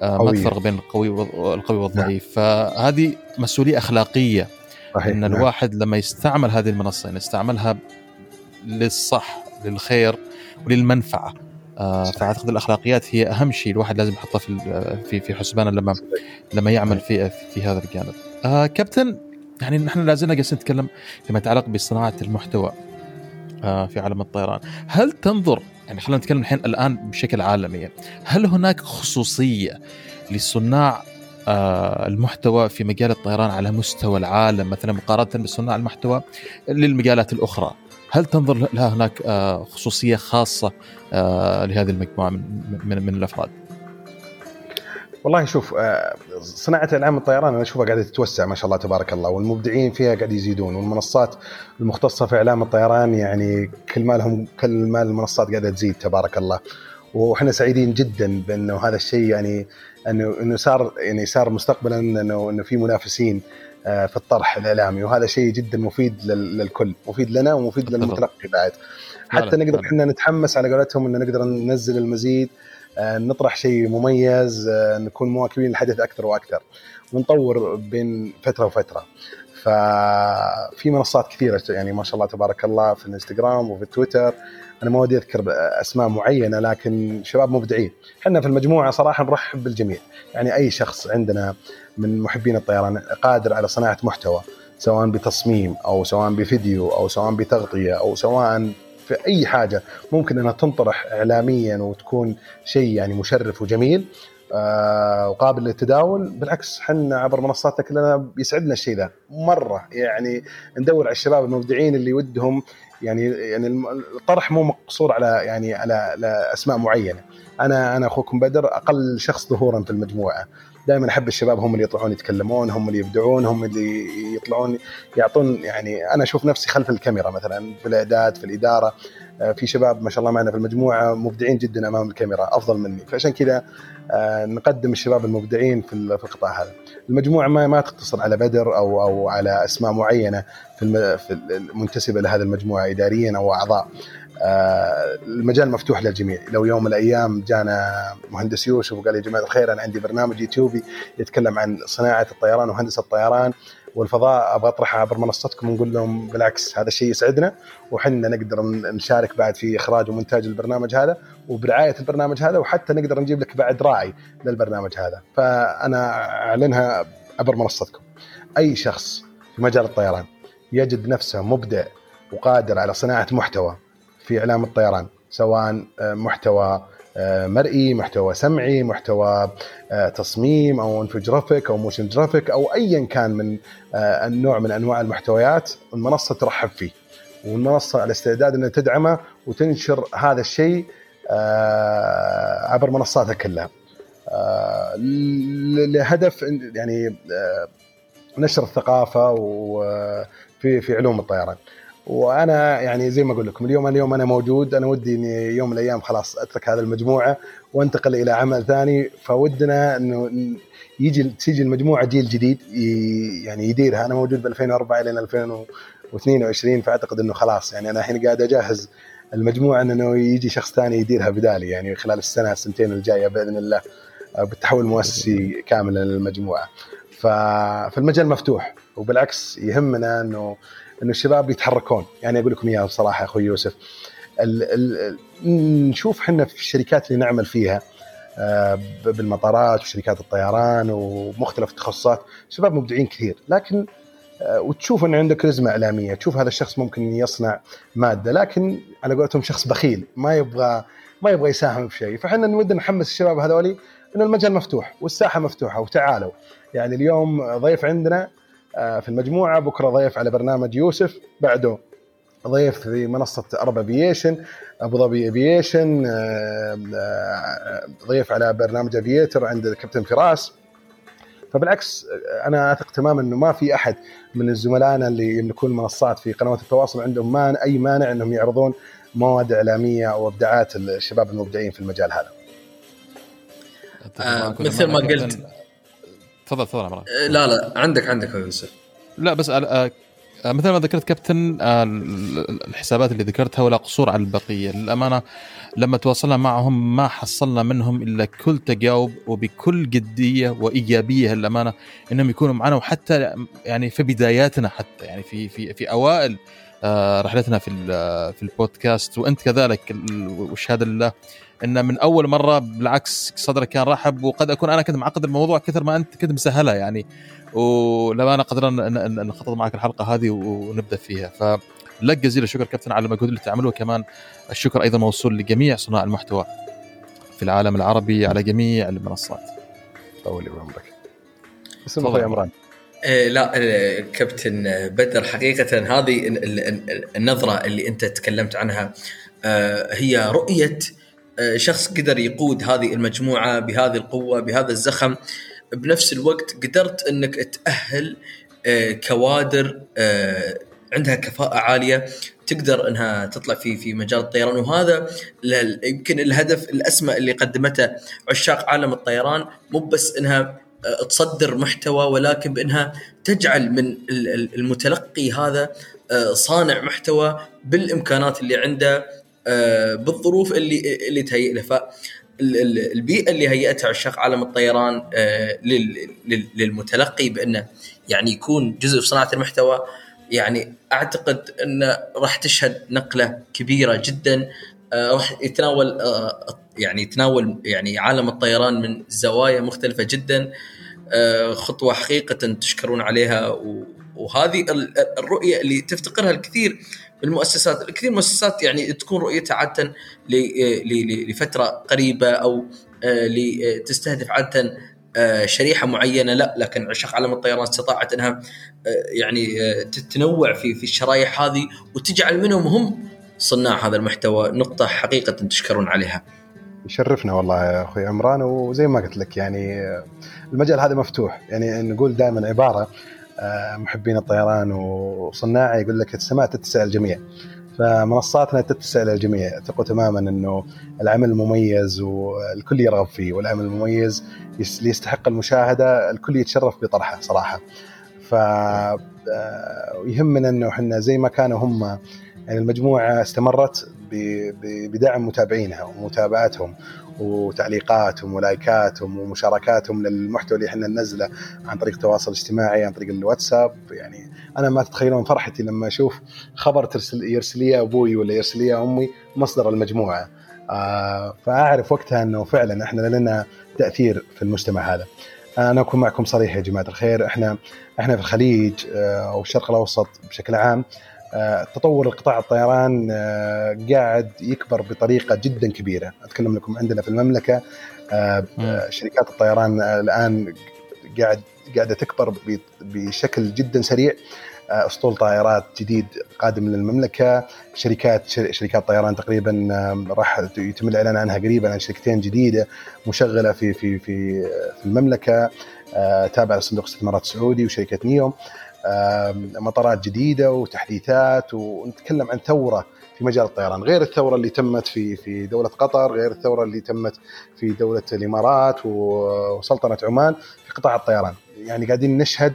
آه، ما تفرق بين القوي والقوي والضعيف. نعم. فهذه مسؤولية أخلاقية. صحيح. إن نعم. الواحد لما يستعمل هذه المنصة يستعملها للصح للخير وللمنفعة آه فأعتقد الأخلاقيات هي أهم شيء الواحد لازم يحطها في في في حسبانه لما لما يعمل في في هذا الجانب. آه كابتن يعني نحن لازلنا جالسين نتكلم فيما يتعلق بصناعة المحتوى آه في عالم الطيران، هل تنظر يعني خلينا نتكلم الحين الآن بشكل عالمي، هل هناك خصوصية لصناع المحتوى في مجال الطيران على مستوى العالم مثلا مقارنة بصناع المحتوى للمجالات الأخرى؟ هل تنظر لها هناك آه، خصوصية خاصة آه، لهذه المجموعة من من, الأفراد؟ والله شوف آه، صناعة اعلام الطيران أنا أشوفها قاعدة تتوسع ما شاء الله تبارك الله والمبدعين فيها قاعد يزيدون والمنصات المختصة في إعلام الطيران يعني كل ما لهم كل ما المنصات قاعدة تزيد تبارك الله وإحنا سعيدين جدا بأنه هذا الشيء يعني إنه إنه صار يعني صار مستقبلا إنه إنه في منافسين آه، في الطرح الإعلامي وهذا شيء جدا مفيد للكل مفيد لنا ومفيد للمتلقي بعد. حتى نقدر إحنا نتحمس على قولتهم ان نقدر ننزل المزيد آه، نطرح شيء مميز آه، نكون مواكبين الحدث أكثر وأكثر ونطور بين فترة وفترة. ففي منصات كثيرة يعني ما شاء الله تبارك الله في الإنستغرام وفي تويتر أنا ما ودي أذكر أسماء معينة لكن شباب مبدعين. إحنا في المجموعة صراحة نرحب بالجميع. يعني أي شخص عندنا من محبين الطيران قادر على صناعة محتوى سواء بتصميم أو سواء بفيديو أو سواء بتغطية أو سواء في أي حاجة ممكن أنها تنطرح اعلاميا وتكون شيء يعني مشرف وجميل آه وقابل للتداول. بالعكس إحنا عبر منصاتنا كلنا بيسعدنا الشيء ذا. مرة يعني ندور على الشباب المبدعين اللي ودهم يعني يعني الطرح مو مقصور على يعني على, أسماء معينة. أنا أنا أخوكم بدر أقل شخص ظهورا في المجموعة. دائما أحب الشباب هم اللي يطلعون يتكلمون هم اللي يبدعون هم اللي يطلعون يعطون يعني أنا أشوف نفسي خلف الكاميرا مثلا في الإعداد في الإدارة. آه، في شباب ما شاء الله معنا في المجموعة مبدعين جدا أمام الكاميرا أفضل مني. فعشان كذا آه، نقدم الشباب المبدعين في القطاع هذا. المجموعة ما ما تقتصر على بدر أو أو على أسماء معينة في المنتسبة لهذه المجموعة اداريا أو أعضاء. المجال مفتوح للجميع. لو يوم من الأيام جانا مهندس يوسف وقال يا جماعة الخير أنا عندي برنامج يوتيوبي يتكلم عن صناعة الطيران وهندسة الطيران والفضاء أبغى اطرحها عبر منصتكم ونقول لهم بالعكس هذا الشيء يسعدنا وحنا نقدر نشارك بعد في إخراج ومونتاج البرنامج هذا وبرعاية البرنامج هذا وحتى نقدر نجيب لك بعد راعي للبرنامج هذا. فأنا أعلنها عبر منصتكم. أي شخص في مجال الطيران يجد نفسه مبدع وقادر على صناعة محتوى في إعلام الطيران سواء آه، محتوى آه، مرئي محتوى سمعي محتوى آه، تصميم أو انفوجرافيك أو motion graphic أو ايا كان من النوع من أنواع المحتويات المنصة ترحب فيه والمنصة على استعداد إنها تدعمه وتنشر هذا الشيء عبر منصاتها كلها لهدف يعني نشر الثقافة وفي في علوم الطيران. وأنا يعني زي ما أقول لكم اليوم اليوم أنا موجود أنا ودي إني يوم من الأيام خلاص أترك هذه المجموعة وانتقل إلى عمل ثاني فودنا إنه يجي تيجي المجموعة جيل جديد يعني يديرها. أنا موجود ب 2004 إلى 2022 فأعتقد إنه خلاص يعني أنا الحين قاعد أجهز المجموعة إنه يجي شخص ثاني يديرها بدالي يعني خلال السنة السنتين الجاية بإذن الله بالتحول المؤسسي كاملا للمجموعة. فالمجال مفتوح وبالعكس يهمنا إنه إنه الشباب يتحركون يعني أقول لكم إياها بصراحة أخوي يوسف. ال ال نشوف إحنا في الشركات اللي نعمل فيها آه، بالمطارات وشركات الطيران ومختلف التخصصات. شباب مبدعين كثير. لكن آه، وتشوف إنه عنده كاريزما إعلامية تشوف هذا الشخص ممكن يصنع مادة. لكن على قولتهم شخص بخيل ما يبغى ما يبغى يساهم في شيء. فإحنا نود نحمس الشباب هذولي إنه المجال مفتوح والساحة مفتوحة وتعالوا. يعني اليوم ضيف عندنا في المجموعة بكرة ضيف على برنامج يوسف بعده ضيف في منصة Arab Aviation أبو ظبي Aviation آه، آه، ضيف على برنامج Aviator عند الكابتن فراس. فبالعكس أنا أثق تماما إنه ما في أحد من زملائنا اللي يملكون منصات في قنوات التواصل عندهم ما أي مانع إنهم يعرضون مواد إعلامية أو إبداعات الشباب المبدعين في المجال هذا. آه مثل ما قلت تفضل تفضل عمران. لا لا عندك عندك يوسف. لا بس آه، مثل ما ذكرت كابتن آه، الحسابات اللي ذكرتها ولا قصور على البقية. للأمانة لما تواصلنا معهم ما حصلنا منهم إلا كل تجاوب وبكل جدية وإيجابية للأمانة إنهم يكونوا معنا وحتى يعني في بداياتنا حتى يعني في في في أوائل آه، رحلتنا في في البودكاست. وأنت كذلك والشهاده لله إن من أول مرة بالعكس صدرك كان رحب وقد أكون أنا كنت معقد الموضوع كثر ما أنت كنت مسهلها يعني. ولما أنا قدرنا نخطط معك الحلقة هذه ونبدأ فيها. فلك جزيل الشكر كابتن على المجهود اللي تعمله كمان الشكر أيضا موصول لجميع صناع المحتوى في العالم العربي على جميع المنصات. طولي بعمرك اسم أخوي عمران. لا كابتن بدر. حقيقة هذه النظرة اللي أنت تكلمت عنها هي رؤية شخص قدر يقود هذه المجموعة بهذه القوة بهذا الزخم. بنفس الوقت قدرت أنك تأهل آه، كوادر عندها كفاءة عالية تقدر إنها تطلع في في مجال الطيران. وهذا يمكن الهدف الأسمى اللي قدمته عشاق عالم الطيران. مو بس إنها تصدر محتوى ولكن بإنها تجعل من المتلقي هذا صانع محتوى بالإمكانات اللي عنده بالظروف اللي اللي تهيئ له. البيئة اللي هيئتها عشاق عالم الطيران آه، للمتلقي بإنه يعني يكون جزء في صناعة المحتوى يعني أعتقد إنه راح تشهد نقلة كبيرة جدا آه، راح يتناول آه، يعني يتناول يعني عالم الطيران من زوايا مختلفة جدا. خطوة حقيقة تشكرون عليها. وهذه الرؤية اللي تفتقرها الكثير بالمؤسسات. الكثير مؤسسات يعني تكون رؤيتها عادة لفترة قريبة أو آه، تستهدف عادة آه، شريحة معينة. لا لكن عشاق عالم الطيران استطاعت إنها آه، يعني تتنوع في في الشرايح هذه وتجعل منهم هم صناع هذا المحتوى نقطة حقيقة تشكرون عليها. يشرفنا والله يا أخوي عمران وزي ما قلت لك يعني المجال هذا مفتوح. يعني نقول دائما عبارة آه، محبين الطيران وصناعه يقول لك السماء تتسع الجميع فمنصاتنا تتسع للجميع. ثقوا تماما إنه العمل المميز والكل يرغب فيه والعمل المميز يستحق المشاهدة الكل يتشرف بطرحه صراحة. ف آه، يهمنا إنه إحنا زي ما كانوا هم يعني المجموعة استمرت بدعم متابعينها ومتابعتهم وتعليقاتهم ولايكاتهم ومشاركاتهم للمحتوى اللي إحنا ننزله عن طريق التواصل الاجتماعي عن طريق الواتساب. يعني أنا ما تتخيلون فرحتي لما أشوف خبر ترسل يرسل لي أبوي ولا يرسل لي أمي مصدر المجموعة. آه فأعرف وقتها إنه فعلا إحنا لنا تأثير في المجتمع هذا. أنا أكون معكم صريح يا جماعة الخير. إحنا إحنا في الخليج آه، أو الشرق الأوسط بشكل عام. تطور القطاع الطيران آه، قاعد يكبر بطريقة جدا كبيرة. أتكلم لكم عندنا في المملكة آه، شركات الطيران الآن قاعد قاعدة تكبر بشكل جدا سريع. أسطول طائرات جديد قادم للمملكة. شركات شركات طيران تقريبا راح يتم الإعلان عنها قريبا عن شركتين جديدة مشغلة في في في في المملكة. تابعة لصندوق الاستثمارات السعودي وشركة نيوم. مطارات جديدة وتحديثات ونتكلم عن ثورة في مجال الطيران. غير الثورة اللي تمت في في دولة قطر غير الثورة اللي تمت في دولة الإمارات وسلطنة عمان في قطاع الطيران. يعني قاعدين نشهد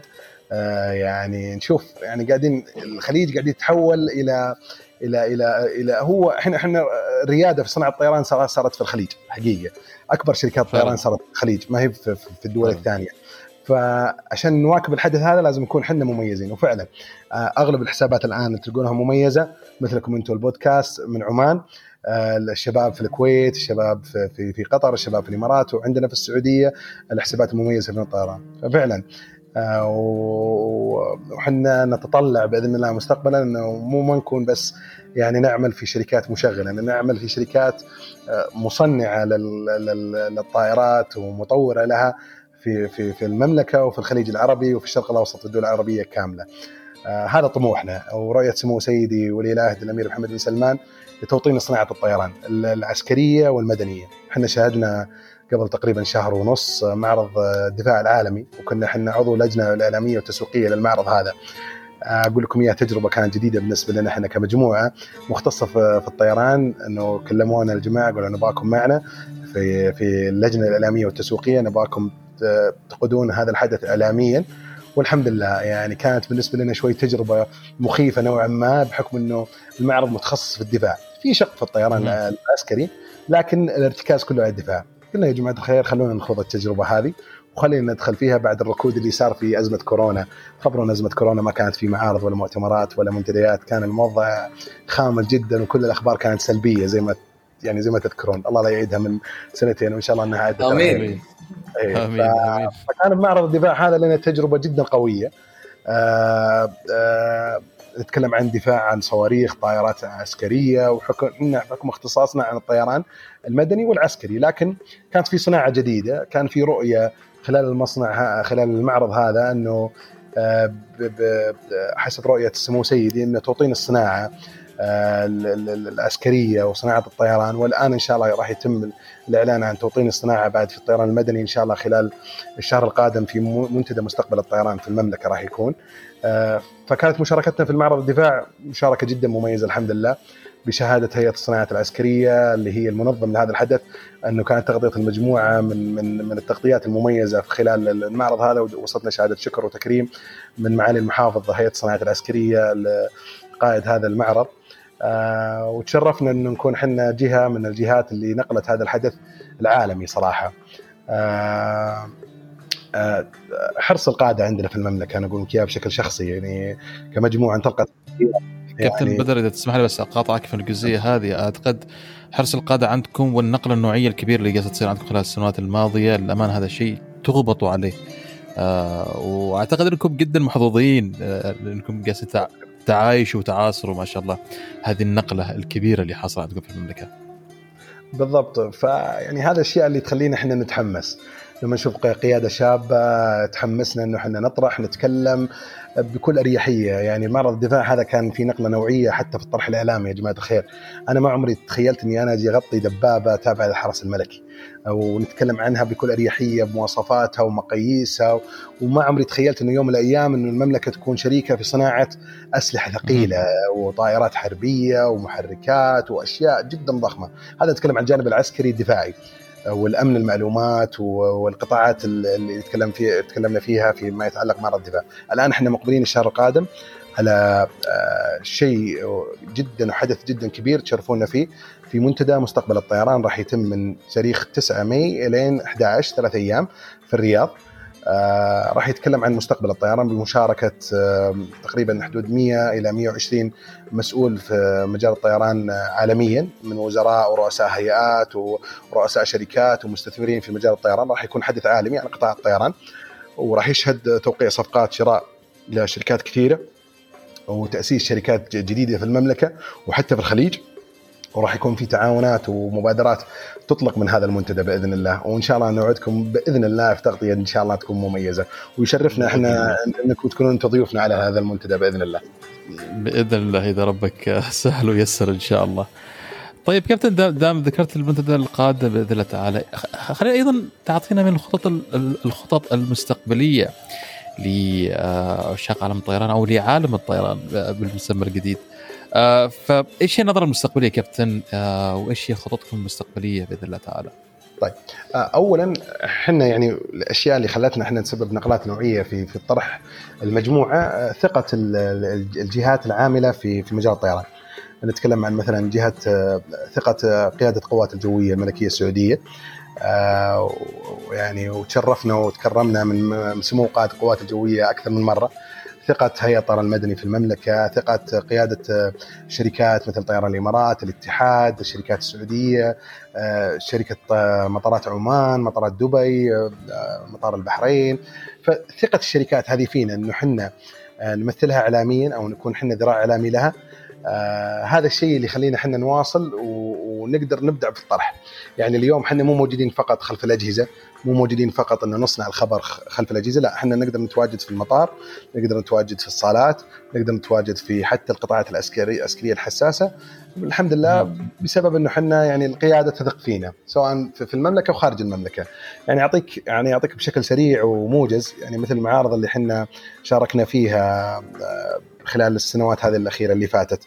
آه، يعني نشوف يعني قاعدين الخليج قاعد يتحول إلى إلى إلى إلى هو إحنا إحنا الرياده في صناعة الطيران صارت في الخليج حقيقة. أكبر شركات الطيران صارت في الخليج ما هي في, الدول. الثانية. فعشان نواكب الحدث هذا لازم نكون إحنا مميزين. وفعلا آه، أغلب الحسابات الآن تلقونها مميزة مثلكم أنتم البودكاست من عمان. آه، الشباب في الكويت الشباب في, في, قطر الشباب في الإمارات وعندنا في السعودية الحسابات المميزه في الطيران. ففعلا آه، وحنا نتطلع بإذن الله مستقبلا إنه مو ما نكون بس يعني نعمل في شركات مشغلة نعمل في شركات مصنعة للطائرات ومطورة لها. في في في المملكة وفي الخليج العربي وفي الشرق الأوسط في الدول العربية كاملة. آه هذا طموحنا ورؤية سمو سيدي ولي العهد الأمير محمد بن سلمان لتوطين صناعة الطيران العسكرية والمدنية. إحنا شاهدنا قبل تقريبا شهر ونص معرض الدفاع العالمي وكنا إحنا عضو لجنة الاعلاميه والتسويقيه للمعرض هذا. أقول لكم اياها تجربة كانت جديدة بالنسبة لنا إحنا كمجموعة مختصة في الطيران إنه كلمونا الجماعة قالوا نبغاكم معنا في في اللجنة الإعلامية والتسويقية نبغاكم تقودون هذا الحدث اعلاميا. والحمد لله يعني كانت بالنسبة لنا شوي تجربة مخيفة نوعا ما بحكم إنه المعرض متخصص في الدفاع. في شق في الطيران العسكري لكن الارتكاز كله على الدفاع. قلنا يا جماعة الخير خلونا نخوض التجربة هذه وخلينا ندخل فيها بعد الركود اللي صار في أزمة كورونا. خبروا أزمة كورونا ما كانت في معارض ولا مؤتمرات ولا منتديات كان الموضوع خامل جدا وكل الأخبار كانت سلبية زي ما يعني زي ما تذكرون الله لا يعيدها من سنتين وإن شاء الله انها عادت آمين إيه آمين. آمين. فكان بمعرض الدفاع هذا لنا تجربة جدا قوية آه آه نتكلم عن دفاع عن صواريخ طائرات عسكرية وحكم حكم اختصاصنا عن الطيران المدني والعسكري لكن كانت في صناعة جديدة كان في رؤية خلال المصنع خلال المعرض هذا إنه آه، حسب رؤية السمو سيدي إنه توطين الصناعة العسكرية وصناعة الطيران والآن إن شاء الله راح يتم الإعلان عن توطين الصناعة بعد في الطيران المدني إن شاء الله خلال الشهر القادم في منتدى مستقبل الطيران في المملكة راح يكون. آه، فكانت مشاركتنا في المعرض الدفاع مشاركة جدا مميزة الحمد لله بشهادة هيئة الصناعات العسكرية اللي هي المنظم لهذا الحدث أنه كانت تغطية المجموعة من من من التغطيات المميزة في خلال المعرض هذا ووصلتنا شهادة شكر وتكريم من معالي المحافظ هيئة الصناعات العسكرية قائد هذا المعرض. آه وتشرفنا انه نكون إحنا جهة من الجهات اللي نقلت هذا الحدث العالمي صراحة. آه آه حرص القادة عندنا في المملكة أنا أقول لك اياها بشكل شخصي يعني كمجموعة انطلقت كابتن يعني بدر إذا تسمح لي بس أقاطعك في الجزئية هذه أعتقد حرص القادة عندكم والنقله النوعية الكبيره اللي قاعدة تصير عندكم خلال السنوات الماضية للامانه هذا شيء تغبطوا عليه. آه وأعتقد إنكم جدا محظوظين آه إنكم قاعدين تعايشوا وتعاصروا ما شاء الله. هذه النقلة الكبيرة اللي حصلت عندكم في المملكة. بالضبط. فيعني هذا الشيء اللي تخلينا إحنا نتحمس. لما نشوف قيادة شابة تحمسنا إنه إحنا نطرح نتكلم بكل أريحية. يعني معرض الدفاع هذا كان في نقلة نوعية حتى في الطرح الإعلامي يا جماعة الخير. أنا ما عمري تخيلت إني أنا أجي أغطي دبابة تابعة للحرس الملكي. ونتكلم عنها بكل أريحية بمواصفاتها ومقاييسها. وما عمري تخيلت إنه يوم من الأيام إنه المملكة تكون شريكة في صناعة أسلحة ثقيلة وطائرات حربية ومحركات وأشياء جدا ضخمة. هذا نتكلم عن الجانب العسكري الدفاعي. والأمن المعلومات والقطاعات اللي تكلم فيها تكلمنا فيها فيما يتعلق معرض الدفاع. الآن إحنا مقبلين الشهر القادم على آه، شيء جدا وحدث جدا كبير تشرفونا فيه في منتدى مستقبل الطيران راح يتم من تاريخ 9 ماي إلين 11 ثلاث أيام في الرياض. آه راح يتكلم عن مستقبل الطيران بمشاركة آه تقريبا حدود 100 إلى 120 مسؤول في مجال الطيران عالميا من وزراء ورؤساء هيئات ورؤساء شركات ومستثمرين في مجال الطيران. راح يكون حدث عالمي عن قطاع الطيران وراح يشهد توقيع صفقات شراء لشركات كثيرة وتأسيس شركات جديدة في المملكة وحتى في الخليج. وراح يكون في تعاونات ومبادرات تطلق من هذا المنتدى بإذن الله وإن شاء الله نوعدكم بإذن الله في تغطية إن شاء الله تكون مميزة ويشرفنا إحنا انكم تكونوا أنتم ضيوفنا على هذا المنتدى بإذن الله. بإذن الله إذا ربك سهل ويسر إن شاء الله. طيب كابتن دام ذكرت المنتدى القادم بإذن الله تعالى خلينا أيضا تعطينا من الخطط الخطط المستقبلية لعشاق عالم الطيران أو لعالم الطيران بالمسمى الجديد. آه فإيش هي النظرة المستقبلية كابتن آه وإيش هي خططكم المستقبلية بإذن الله تعالى؟ طيب آه اولا إحنا يعني الأشياء اللي خلتنا إحنا نسبب نقلات نوعية في في طرح المجموعة ثقة الجهات العاملة في في مجال الطيران. نتكلم عن مثلا جهة ثقة قيادة القوات الجوية الملكية السعودية ويعني وتشرفنا وتكرمنا من سمو قائد القوات الجوية أكثر من مرة ثقة هيئة الطيران المدني في المملكة ثقة قيادة شركات مثل طيران الإمارات الاتحاد الشركات السعودية شركة مطارات عمان مطارات دبي مطار البحرين. فثقة الشركات هذه فينا أنه حنا نمثلها إعلاميا أو نكون حنا ذراع إعلامي لها. آه هذا الشيء اللي يخلينا إحنا نواصل ونقدر نبدع في الطرح يعني اليوم إحنا مو موجودين فقط خلف الأجهزة مو موجودين فقط إنه نصنع الخبر خلف الأجهزة لا إحنا نقدر نتواجد في المطار نقدر نتواجد في الصالات نقدر نتواجد في حتى القطاعات العسكريه العسكرية الحساسة. الحمد لله بسبب إنه إحنا يعني القيادة تثق فينا سواء في المملكة وخارج المملكة. يعني اعطيك يعني أعطيك بشكل سريع وموجز يعني مثل المعارض اللي إحنا شاركنا فيها آه، خلال السنوات هذه الأخيرة اللي فاتت.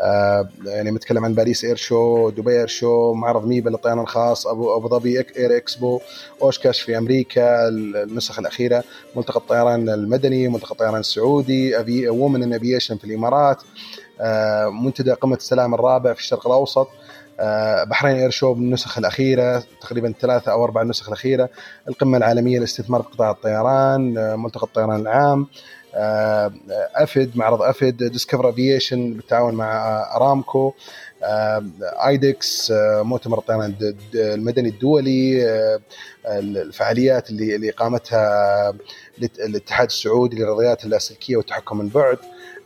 آه يعني متكلم عن باريس Air Show دبي Air Show معرض ميبا للطيران الخاص ابو أبو ظبي Air Expo أوشكوش في أمريكا النسخ الأخيرة ملتقى الطيران المدني ملتقى الطيران السعودي Women in Aviation في الإمارات. منتدى قمة السلام الرابع في الشرق الأوسط. آه بحرين Air Show بالنسخ الأخيرة تقريبا ثلاثة أو أربع نسخ الأخيرة. القمة العالمية للاستثمار في قطاع الطيران آه ملتقى الطيران العام. آه، افد معرض افد Discover Aviation بالتعاون مع أرامكو. آيدكس آه، مؤتمر الطيران المدني الدولي. آه، الفعاليات اللي اللي قامتها الاتحاد السعودي للرياضيات اللاسلكيه والتحكم من بعد.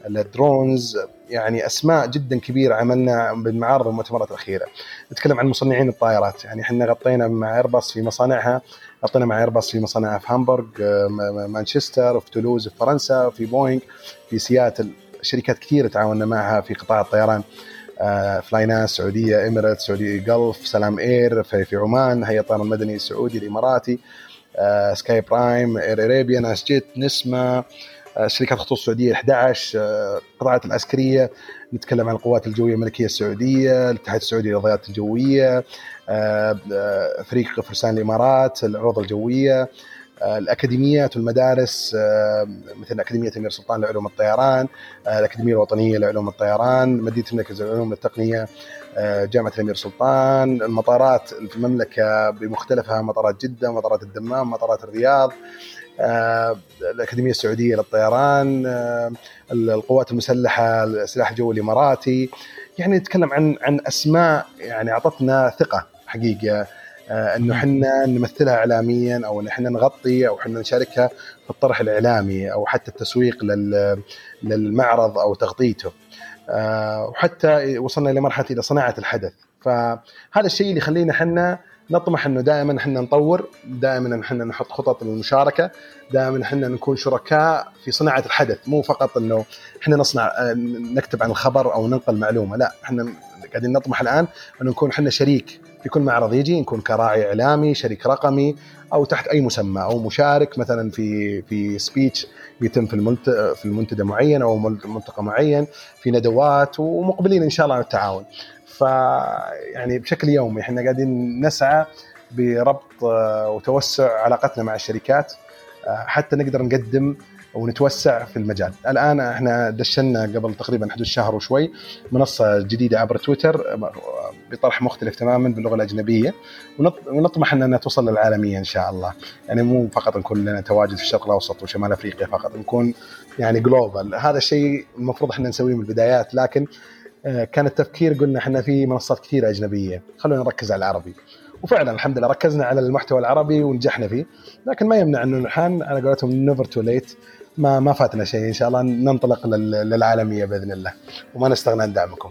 ال drones يعني أسماء جدا كبيرة عملنا بالمعارض والمؤتمرات الأخيرة. نتكلم عن مصنعين الطائرات. يعني إحنا غطينا مع ايرباص في مصانعها غطينا مع ايرباص في مصانعها في هامبورغ مانشستر في تولوز في فرنسا في بوينغ في سياتل. شركات كثيرة تعاوننا معها في قطاع الطيران. فلايناس سعودية Emirates سعودي Gulf سلام Air في, في عمان هيئة الطيران المدني السعودي الإماراتي. Sky Prime Air Arabia ناس Jet نسمة. شركات خطوط السعودية 11 القطاعات العسكرية نتكلم عن القوات الجوية الملكية السعودية الاتحاد السعودي للرياضات الجوية فريق فرسان الإمارات العروض الجوية الأكاديميات والمدارس مثل أكاديمية أمير سلطان لعلوم الطيران الأكاديمية الوطنية لعلوم الطيران مدينة المركز للعلوم التقنية جامعة الأمير سلطان المطارات في المملكة بمختلفها مطارات جدة مطارات الدمام مطارات الرياض الأكاديمية السعودية للطيران القوات المسلحة السلاح الجوي الإماراتي. يعني نتكلم عن عن أسماء يعني أعطتنا ثقة حقيقة. إنه إحنا نمثلها اعلاميا أو إن إحنا نغطي أو إحنا نشاركها في الطرح الإعلامي أو حتى التسويق للمعرض أو تغطيته. وحتى وصلنا لمرحله إلى صناعة الحدث. فهذا الشيء اللي يخلينا إحنا نطمح إنه دائما إحنا نطور دائما إحنا نحط خطط للمشاركه دائما إحنا نكون شركاء في صناعة الحدث مو فقط إنه إحنا نصنع نكتب عن الخبر أو ننقل معلومة لا إحنا قاعدين نطمح الآن إنه نكون إحنا شريك في كل معرض يجي نكون كراعي إعلامي شريك رقمي أو تحت أي مسمى أو مشارك مثلا في في سبيتش بيتم في المنت في المنتدى معين أو ملتقى معين في ندوات ومقبلين إن شاء الله على التعاون. ف يعني بشكل يومي إحنا قاعدين نسعى بربط وتوسع علاقتنا مع الشركات حتى نقدر نقدم ونتوسع في المجال. الآن إحنا دشنا قبل تقريبا حدود شهر وشوي منصة جديدة عبر تويتر بطرح مختلف تماما باللغة الأجنبية ونطمح إننا توصل للعالمية إن شاء الله. يعني مو فقط نكون لنا تواجد في الشرق الأوسط وشمال أفريقيا فقط نكون يعني جلوبال هذا الشيء المفروض إحنا نسويه من البدايات لكن كان التفكير قلنا إحنا في منصات كثيرة أجنبية. خلونا نركز على العربي. وفعلا الحمد لله ركزنا على المحتوى العربي ونجحنا فيه. لكن ما يمنع إنه الحين على قولتهم نيفر تو ليت ما ما فاتنا شيء. إن شاء الله ننطلق للعالمية بإذن الله. وما نستغنى عن دعمكم.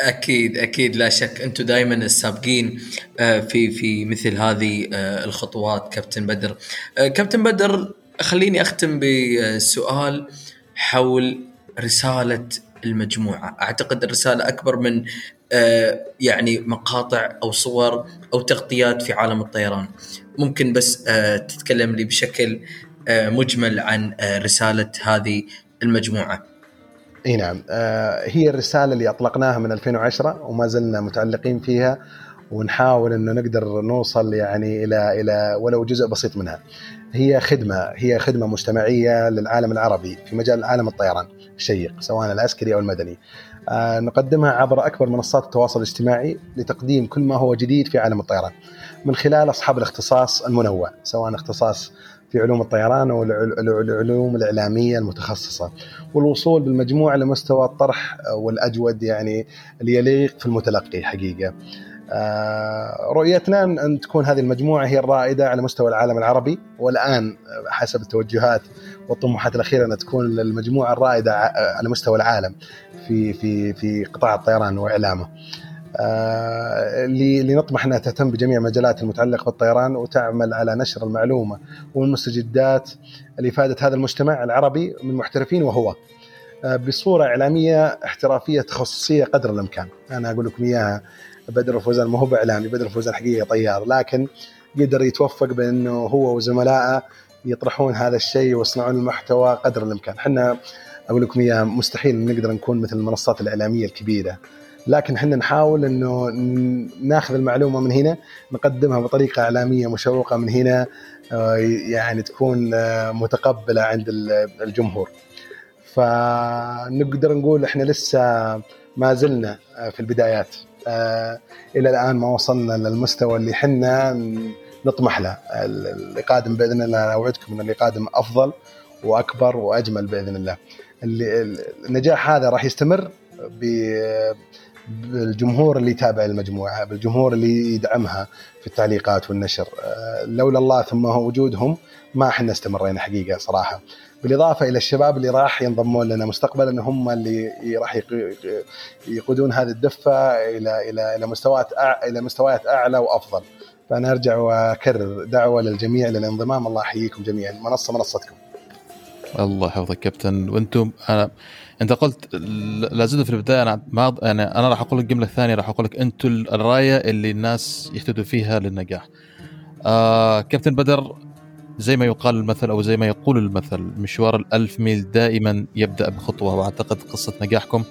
أكيد أكيد. لا شك أنتم دائما السابقين آه، في في مثل هذه آه، الخطوات كابتن بدر. آه، كابتن بدر خليني أختم بسؤال حول رسالة المجموعة. أعتقد الرسالة أكبر من يعني مقاطع أو صور أو تغطيات في عالم الطيران. ممكن بس تتكلم لي بشكل مجمل عن رسالة هذه المجموعة. إي نعم. آه هي الرسالة اللي أطلقناها من 2010 وما زلنا متعلقين فيها. ونحاول إنه نقدر نوصل يعني إلى إلى ولو جزء بسيط منها. هي خدمة هي خدمة مجتمعية للعالم العربي في مجال عالم الطيران الشيق سواء العسكري أو المدني. آه نقدمها عبر أكبر منصات التواصل الاجتماعي لتقديم كل ما هو جديد في عالم الطيران من خلال أصحاب الاختصاص المنوع سواء اختصاص في علوم الطيران والعلوم الإعلامية المتخصصة والوصول بالمجموعة لمستوى الطرح والأجود يعني اللي يليق في المتلقي حقيقة آه، رؤيتنا أن تكون هذه المجموعة هي الرائدة على مستوى العالم العربي. والآن حسب التوجهات والطموحات الأخيرة أن تكون المجموعة الرائدة على مستوى العالم في في في قطاع الطيران وإعلامه. آه، لنطمح أنها تهتم بجميع المجالات المتعلقة بالطيران وتعمل على نشر المعلومة والمستجدات لإفادة هذا المجتمع العربي من محترفين وهو. آه، بصورة إعلامية احترافية تخصصية قدر الإمكان، أنا أقول لكم إياها. بدر الفوزان ما هو بإعلامي، بدر الفوزان حقيقه طيار، لكن قدر يتوفق بانه هو وزملائه يطرحون هذا الشيء ويصنعون المحتوى قدر الإمكان، إحنا أقول لكم إياها مستحيل نقدر نكون مثل المنصات الإعلامية الكبيرة لكن إحنا نحاول إنه ناخذ المعلومة من هنا نقدمها بطريقة إعلامية مشوقة من هنا آه، يعني تكون آه، متقبلة عند الجمهور. فنقدر نقول إحنا لسه ما زلنا آه، في البدايات. إلى الآن ما وصلنا للمستوى اللي إحنا نطمح له. اللي قادم بإذن الله أوعدكم إن اللي قادم أفضل وأكبر وأجمل بإذن الله. النجاح هذا راح يستمر بالجمهور اللي يتابع المجموعة بالجمهور اللي يدعمها في التعليقات والنشر. آه، لولا الله ثم وجودهم ما إحنا استمرينا حقيقة صراحة. بالإضافة إلى الشباب اللي راح ينضمون لنا مستقبلا هم اللي راح يقودون هذه الدفة إلى إلى إلى مستويات إلى مستويات أعلى وأفضل. فأنا أرجع وأكرر دعوة للجميع للانضمام. الله يحييكم جميعا. منصه منصتكم. الله يحفظك كابتن. وأنتم أنا أنت قلت لا زلت في البداية. أنا ما يعني أنا راح أقول لك الجملة الثانية راح أقول لك أنتم الراية اللي الناس يهتدوا فيها للنجاح. آه كابتن بدر زي ما يقال المثل أو زي ما يقول المثل مشوار الألف ميل دائما يبدأ بخطوة وأعتقد قصة نجاحكم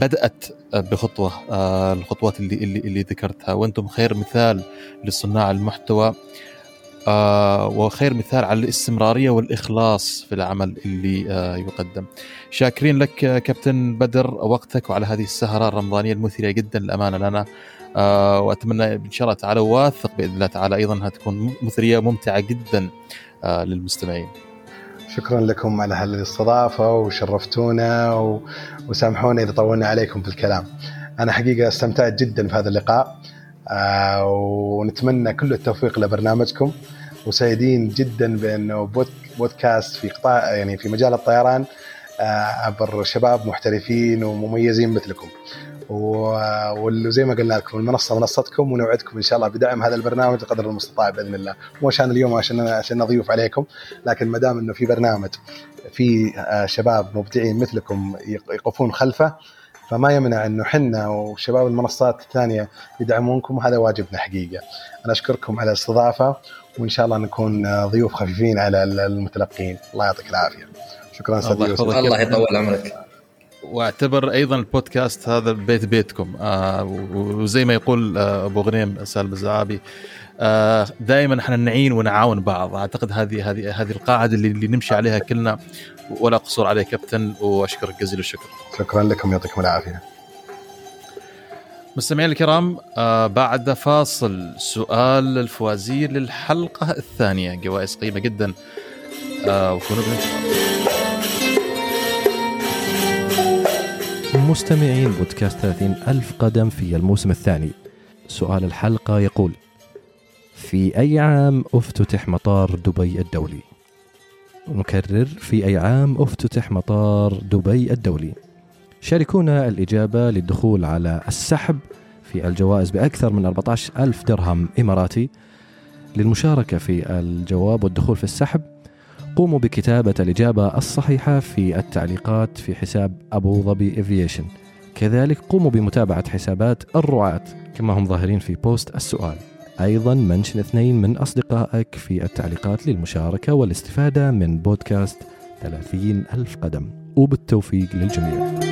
بدأت بخطوة آه الخطوات اللي اللي, اللي ذكرتها. وأنتم خير مثال لصناع المحتوى. آه وخير مثال على الاستمرارية والإخلاص في العمل اللي آه يقدم. شاكرين لك كابتن بدر وقتك وعلى هذه السهرة الرمضانية المثيرة جدا للأمانة لنا آه وأتمنى إن شاء الله تعالى واثق بإذن الله تعالى أيضا أنها تكون مثريه ممتعه جدا آه للمستمعين. شكرا لكم على هالاستضافة وشرفتونا و... وسامحونا إذا طولنا عليكم في الكلام. أنا حقيقة استمتعت جدا في هذا اللقاء آه ونتمنى كل التوفيق لبرنامجكم وسعيدين جدا بأنه بودكاست في قطاع يعني في مجال الطيران آه عبر شباب محترفين ومميزين مثلكم. وزي ما قلنا لكم المنصة منصتكم ونوعدكم إن شاء الله بدعم هذا البرنامج قدر المستطاع بإذن الله. مو عشان اليوم عشان عشان نضيف عليكم لكن ما دام إنه في برنامج في آه، شباب مبدعين مثلكم يقفون خلفه فما يمنع إنه حنا وشباب المنصات الثانية يدعمونكم وهذا واجبنا حقيقة. أنا أشكركم على الاستضافة وإن شاء الله نكون ضيوف خفيفين على المتلقين، الله يعطيك العافية. شكرا أستاذ الله, الله يطول عمرك. واعتبر أيضا البودكاست هذا بيت بيتكم آه وزي ما يقول آه أبو غنيم سالم الزعابي دائما إحنا نعين ونعاون بعض. أعتقد هذه هذه هذه القاعدة اللي, اللي نمشي عليها كلنا. ولا قصور عليه كابتن وأشكرك جزيل الشكر. شكرا لكم يعطيكم العافية. مستمعينا الكرام آه بعد فاصل سؤال الفوازير للحلقة الثانية. جوائز قيمة جدا. آه وكونوا مستمعين بودكاست 30 ألف قدم في الموسم الثاني. سؤال الحلقة يقول في أي عام أفتتح مطار دبي الدولي؟ نكرر في أي عام أفتتح مطار دبي الدولي؟ شاركونا الإجابة للدخول على السحب في الجوائز بأكثر من 14 ألف درهم إماراتي للمشاركة في الجواب والدخول في السحب قوموا بكتابة الإجابة الصحيحة في التعليقات في حساب أبو ظبي Aviation كذلك قوموا بمتابعة حسابات الرعاة كما هم ظاهرين في post السؤال أيضا mention اثنين من أصدقائك في التعليقات للمشاركة والاستفادة من بودكاست 30 ألف قدم. وبالتوفيق للجميع.